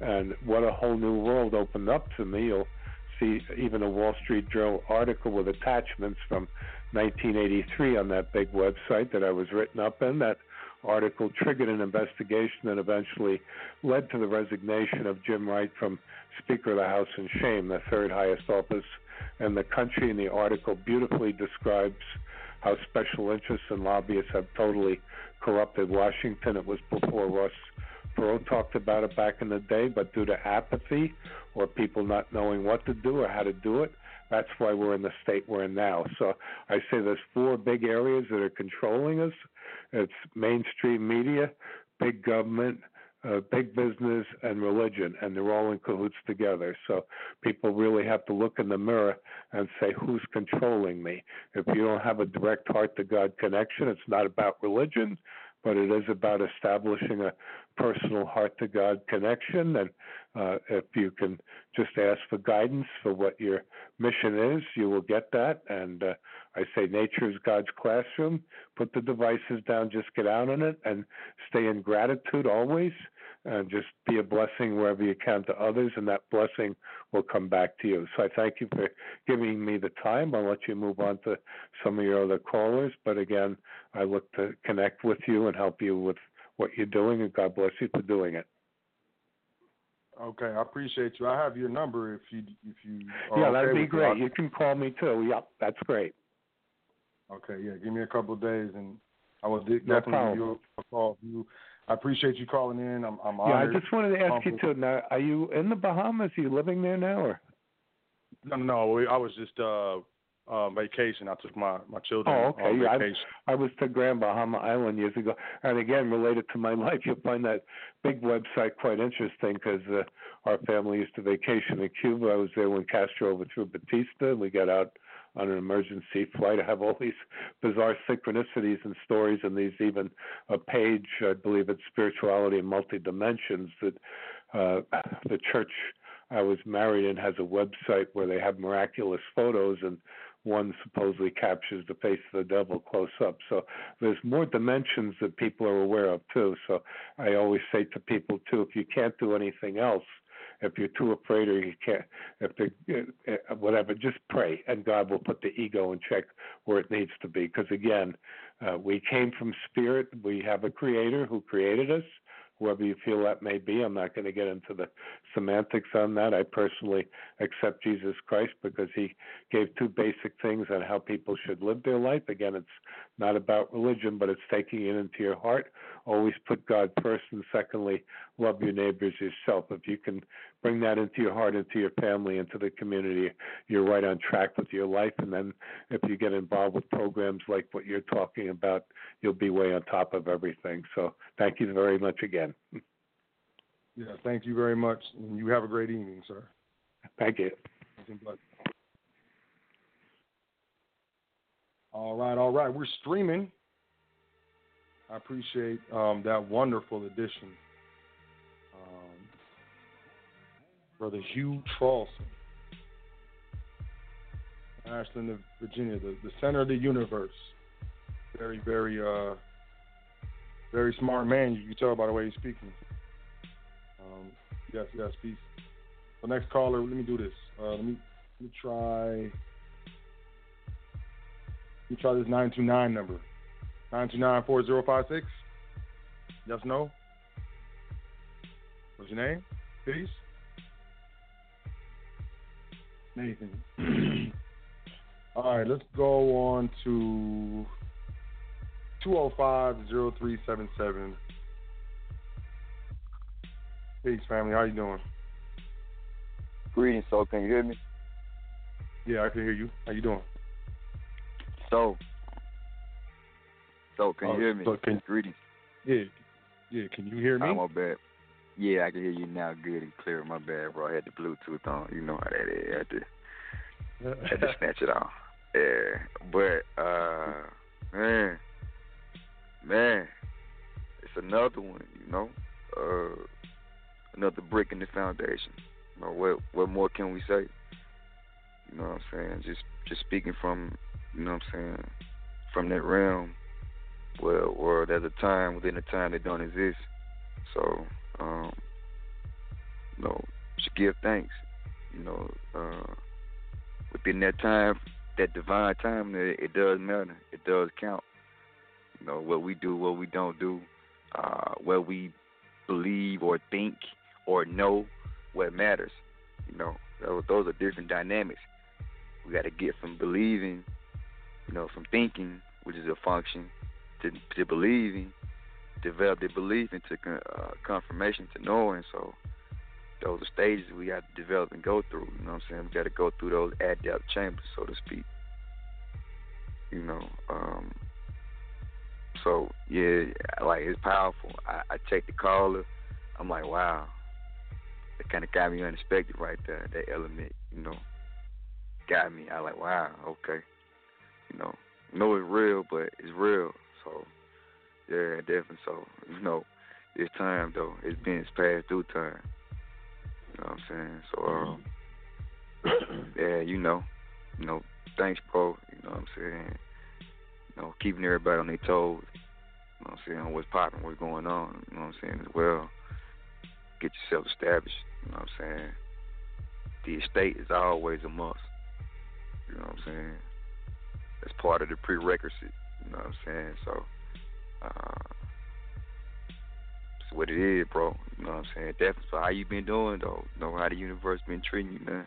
And what a whole new world opened up to me. You'll see even a Wall Street Journal article with attachments from 1983 on that big website that I was written up in. That article triggered an investigation that eventually led to the resignation of Jim Wright from Speaker of the House in shame, the third highest office in the country. And the article beautifully describes how special interests and lobbyists have totally corrupted Washington. It was before Ross Perot talked about it back in the day, but due to apathy or people not knowing what to do or how to do it, that's why we're in the state we're in now. So I say there's four big areas that are controlling us. It's mainstream media, big government, uh, big business, and religion, and they're all in cahoots together. So people really have to look in the mirror and say, who's controlling me? If you don't have a direct heart to God connection, it's not about religion, but it is about establishing a personal heart to God connection. And uh, if you can just ask for guidance for what your mission is, you will get that. And uh, I say nature is God's classroom. Put the devices down, just get out on it, and stay in gratitude always. And just be a blessing wherever you can to others, and that blessing will come back to you. So I thank you for giving me the time. I'll let you move on to some of your other callers. But again, I look to connect with you and help you with what you're doing, and God bless you for doing it. Okay, I appreciate you. I have your number if you if you. yeah, that'd be great. I'll- You can call me too. Yep, that's great. Okay, yeah. Give me a couple of days, and I will No definitely give you a call. You, I appreciate you calling in. I'm, I'm Yeah, I just wanted to ask you too. Now, are you in the Bahamas? Are you living there now, or? No, no, we- I was just uh, uh, vacation. I took my my children Oh, okay. on Yeah, I-. I was to Grand Bahama Island years ago, and again, related to my life, you'll find that big website quite interesting because uh, our family used to vacation in Cuba. I was there when Castro overthrew Batista. and We got out on an emergency flight. I have all these bizarre synchronicities and stories, and these even a page, I believe it's spirituality and multi dimensions that uh, the church I was married in has a website where they have miraculous photos and one supposedly captures the face of the devil close up. So there's more dimensions that people are aware of too. So I always say to people too, if you can't do anything else, if you're too afraid or you can't, if the uh, whatever, just pray and God will put the ego in check where it needs to be. Because again, uh, we came from spirit. We have a creator who created us. Whoever you feel that may be, I'm not going to get into the semantics on that. I personally accept Jesus Christ because he gave two basic things on how people should live their life. Again, it's not about religion, but it's taking it into your heart. Always put God first, and secondly, love your neighbors yourself. If you can bring that into your heart, into your family, into the community, you're right on track with your life. And then if you get involved with programs like what you're talking about, you'll be way on top of everything. So thank you very much again. Yeah, thank you very much, and you have a great evening, sir. Thank you. Peace and blessings. All right, all right. We're streaming. I appreciate um, that wonderful addition. Brother Hugh Traulsen. Ashland, Virginia, the, the center of the universe. Very, very, uh, very smart man. You can tell by the way he's speaking. Um, yes, yes, peace. The next caller, let me do this. Uh, let me let me try. Let me try this nine two nine number. Nine two nine four zero five six. Yes, no. What's your name? Peace. Nathan. All right, let's go on to 205-0377. Peace, family. How you doing? Greetings, so can you hear me? Yeah, I can hear you. How you doing? So, so can Oh, you hear me? so can- Greetings. Yeah, yeah. Can you hear me? Oh, my bad. Yeah, I can hear you now, good and clear. My bad, bro. I had the Bluetooth on. You know how that is. I had to, had to snatch it off. Yeah, but uh, man, man, it's another one. You know, uh, another brick in the foundation. You know, what what more can we say? You know what I'm saying? Just just speaking from, you know what I'm saying, from that realm where where there's a time within a time that don't exist. So, um, you know, should give thanks. You know, uh, within that time, that divine time, it, it does matter. It does count. You know, what we do, what we don't do, uh, what we believe or think or know, what matters. You know, those, those are different dynamics. We got to get from believing, you know, from thinking, which is a function, to to believing, develop the belief into uh, confirmation to knowing. So those are stages we got to develop and go through. You know what I'm saying? We got to go through those adept chambers, so to speak. You know, um, so yeah, like it's powerful. I, I the caller. I'm like, wow, it kind of got me unexpected right there. That element, you know, got me. I like, wow, okay, you know, know it's real, but it's real. So yeah, definitely. So you know, it's time though. It's been it's past due time. You know what I'm saying? So um, yeah, you know, you know, thanks, bro. You know what I'm saying? You know, keeping everybody on their toes. You know what I'm saying? What's popping, what's going on. You know what I'm saying as well. Get yourself established. You know what I'm saying? The estate is always a must. You know what I'm saying? That's part of the prerequisite. You know what I'm saying? So, uh, it's what it is, bro. You know what I'm saying? Definitely. So, how you been doing, though? You know how the universe been treating you, man?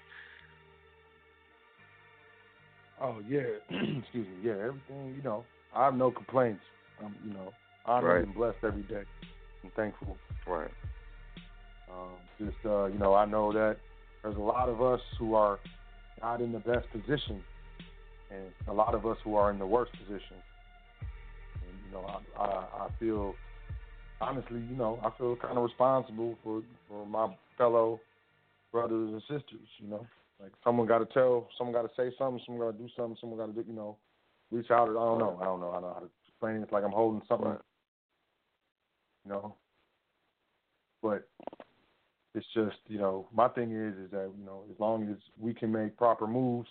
Oh yeah, excuse me. Yeah, everything. You know, I have no complaints. Um, you know, I'm Right. and blessed every day. I'm thankful. Right. Um, just uh, you know, I know that there's a lot of us who are not in the best position, and a lot of us who are in the worst position. You know, I I, I feel honestly, you know, I feel kind of responsible for for my fellow brothers and sisters. You know, like someone got to tell, someone got to say something, someone got to do something, someone got to do, you know, reach out. I don't know. I don't know. I don't know how to explain it. It's like I'm holding something, you know. But it's just, you know, my thing is, is that you know, as long as we can make proper moves,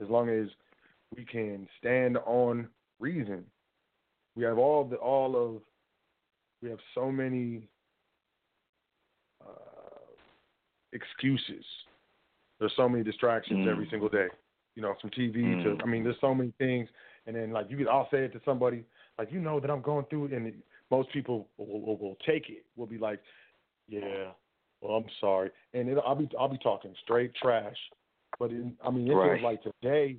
as long as we can stand on reason, we have all the all of, we have so many uh, excuses. There's so many distractions Mm. every single day. You know, from TV Mm. to I mean, there's so many things. And then like you could, I'll say it to somebody like you know that I'm going through, it, and most people will, will, will take it. Will be like, yeah, well I'm sorry, and it, I'll be I'll be talking straight trash. But in, I mean, it Right. feels like today,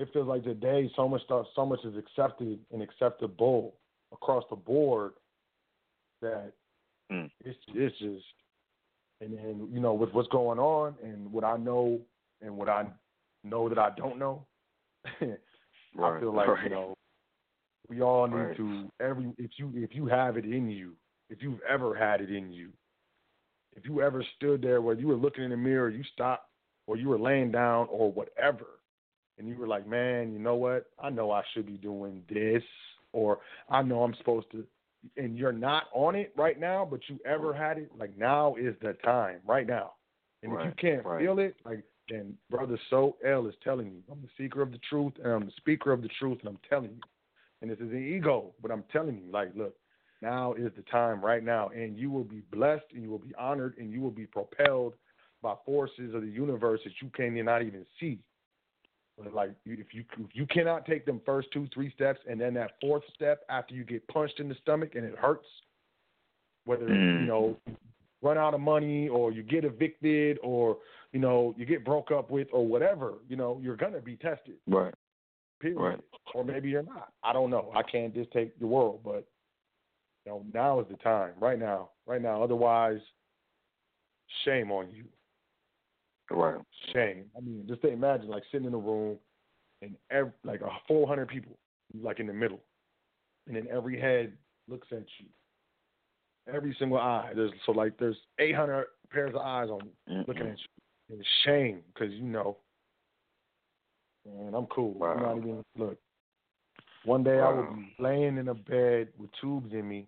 it feels like today so much stuff, so much is accepted and acceptable across the board that Mm. it's it's just and then you know with what's going on and what I know and what I know that I don't know, I feel like right. you know we all need Right. to every if you if you have it in you, if you've ever had it in you, if you ever stood there where you were looking in the mirror, you stopped or you were laying down or whatever, and you were like, man, you know what? I know I should be doing this, or I know I'm supposed to, and you're not on it right now, but you ever had it, like now is the time, right now. And if you can't right. feel it, like then brother Sot El is telling you, I'm the seeker of the truth and I'm the speaker of the truth, and I'm telling you. And this is an ego, but I'm telling you, like, look, now is the time right now, and you will be blessed and you will be honored and you will be propelled by forces of the universe that you can not even see. But like, if you if you cannot take them first two, three steps, and then that fourth step after you get punched in the stomach and it hurts, whether Mm. you know run out of money or you get evicted or you know you get broke up with or whatever, you know you're gonna be tested. Right. Period. Right. Or maybe you're not. I don't know. I can't just take the world, but you know now is the time. Right now. Right now. Otherwise, shame on you. Right. Shame. I mean, just imagine like sitting in a room and every, like a 400 people, like in the middle, and then every head looks at you. Every single eye. There's so like there's 800 pairs of eyes on you looking at you. It's shame because you know, man, I'm cool. I'm not even look. One day I will be laying in a bed with tubes in me,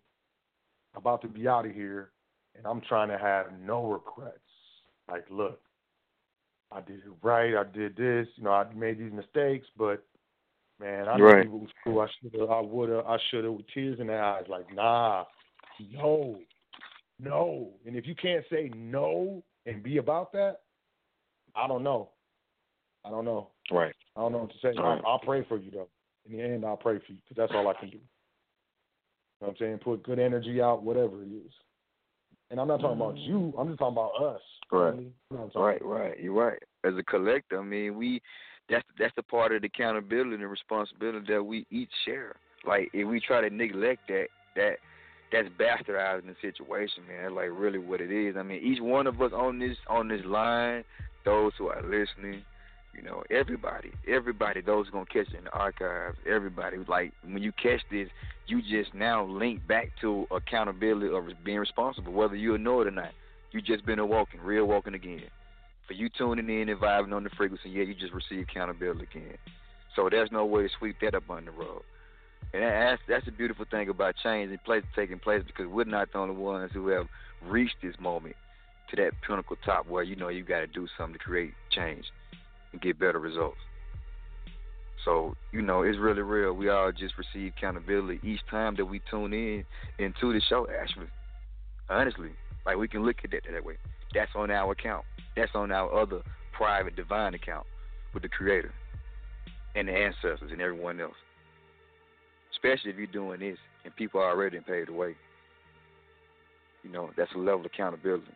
about to be out of here, and I'm trying to have no regrets. Like, look, I did it right. I did this. You know, I made these mistakes, but man, I Right. knew it was cool. I should have. I would have. I should have. With tears in their eyes, like, nah, no, no. And if you can't say no and be about that, I don't know. I don't know. Right. I don't know what to say. Right. I'll, I'll pray for you though. In the end, I'll pray for you because that's all I can do. You know what I'm saying? Put good energy out, whatever it is. And I'm not talking about you. I'm just talking about us. Right. You know Right, right. You're right. As a collective, I mean, we that's that's the part of the accountability and responsibility that we each share. Like if we try to neglect that, that that's bastardizing the situation, man. That's like really what it is. I mean, each one of us on this on this line, those who are listening, you know, everybody, everybody, those gonna catch it in the archives, everybody. Like when you catch this, you just now link back to accountability of being responsible, whether you know it or not. You just been a walking, real walking again. For you tuning in and vibing on the frequency, yeah, you just received accountability again. So there's no way to sweep that up under the rug. And that's that's the beautiful thing about change and place taking place because we're not the only ones who have reached this moment to that pinnacle top where you know you got to do something to create change and get better results. So you know it's really real. We all just receive accountability each time that we tune in into the show. Actually, honestly, like we can look at that that way. That's on our account. That's on our other private divine account with the Creator and the ancestors and everyone else. Especially if you're doing this and people are already paid away. You know, that's a level of accountability.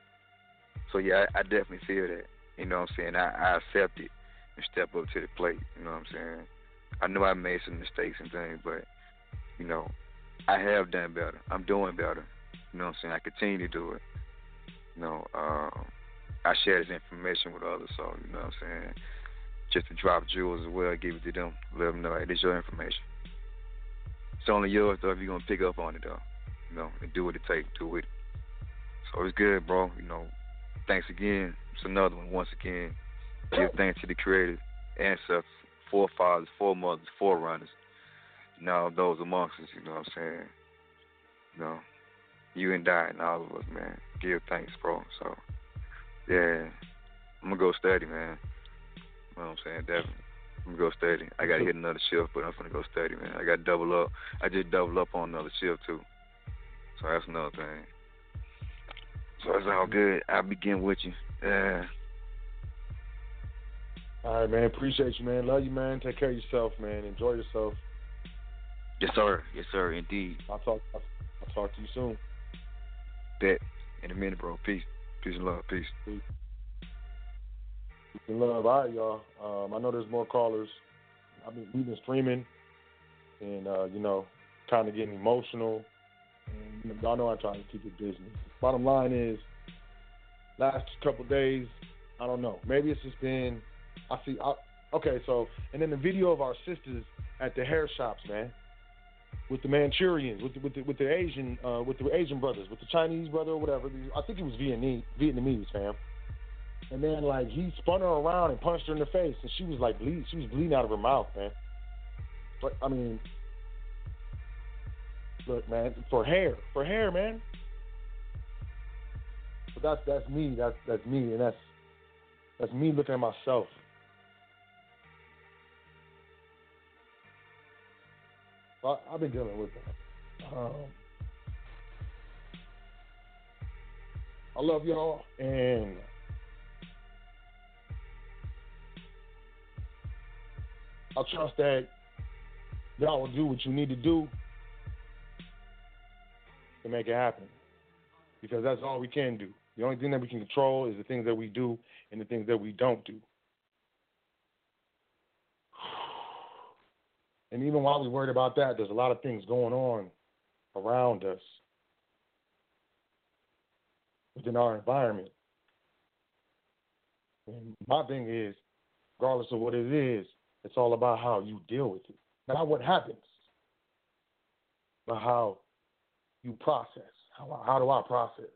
So yeah, I, I definitely feel that. You know what I'm saying? I, I accept it and step up to the plate. You know what I'm saying? I know I made some mistakes and things, but you know, I have done better. I'm doing better. You know what I'm saying? I continue to do it. You know, um, I share this information with others, so you know what I'm saying. Just to drop jewels as well, give it to them, let them know, hey, this your information. It's only yours though if you're gonna pick up on it though, you know, and do what it takes do it. So it's good, bro. You know, thanks again. It's another one. Once again, give thanks to the creators, ancestors, forefathers, foremothers, forerunners, and all those amongst us. You know what I'm saying? You know, you and I and all of us, man. Give thanks, bro. So, yeah, I'm gonna go study, man. You know what I'm saying? Definitely. I'm gonna go study. I gotta hit another shift, but I'm gonna go study, man. I got to double up. I just double up on another shift too. So that's another thing. So it's all good. I begin with you. Yeah. All right, man. Appreciate you, man. Love you, man. Take care of yourself, man. Enjoy yourself. Yes, sir. Yes, sir. Indeed. I'll talk. I'll, I'll talk to you soon. Bet. In a minute, bro. Peace. Peace and love. Peace. Peace and love. All right, y'all. Um, I know there's more callers. I mean, we've been streaming, and uh, you know, kind of getting emotional. And y'all know I try to keep it business. Bottom line is, last couple days, I don't know. Maybe it's just been. I see. I, okay, so and then the video of our sisters at the hair shops, man, with the Manchurians, with the, with the, with the Asian, uh, with the Asian brothers, with the Chinese brother or whatever. I think it was Vietnamese, Vietnamese, fam. And then like he spun her around and punched her in the face, and she was like bleed. She was bleeding out of her mouth, man. But I mean, look, man, for hair, for hair, man. But that's that's me. That's that's me, and that's That's me looking at myself. I, I've been dealing with that. Um, I love y'all, and I trust that y'all will do what you need to do to make it happen. Because that's all we can do. The only thing that we can control is the things that we do and the things that we don't do. And even while we're worried about that, there's a lot of things going on around us within our environment. And my thing is, regardless of what it is, it's all about how you deal with it. Not what happens, but how you process. How, how do I process?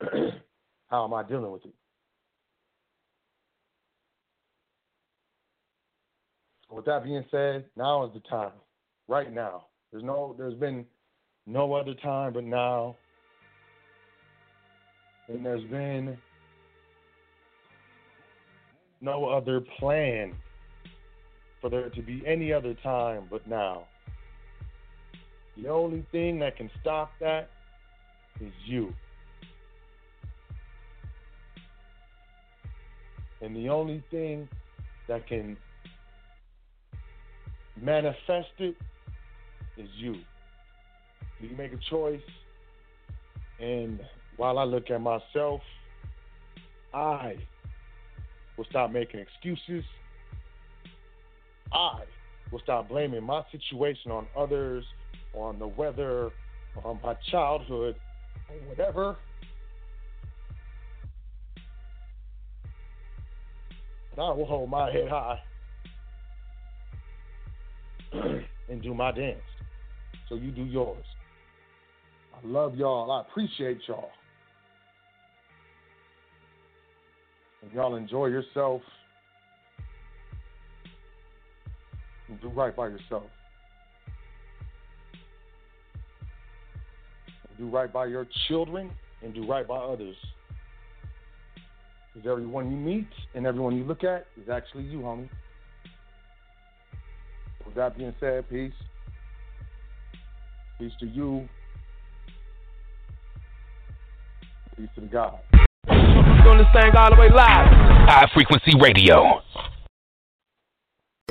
how am I dealing with it? With that being said, now is the time. Right now. There's no there's been no other time but now. And there's been no other plan for there to be any other time but now. The only thing that can stop that is you. And the only thing that can manifest is you. You make a choice, and while I look at myself, I will stop making excuses. I will stop blaming my situation on others, on the weather, on my childhood, or whatever. I will hold my head high and do my dance. So you do yours. I love y'all. I appreciate y'all. And y'all enjoy yourself. And do right by yourself. And do right by your children and do right by others. Because everyone you meet and everyone you look at is actually you, homie. With that being said, peace. Peace to you. Peace to God. Doing this thing all the way live. High Frequency Radio.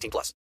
18 plus.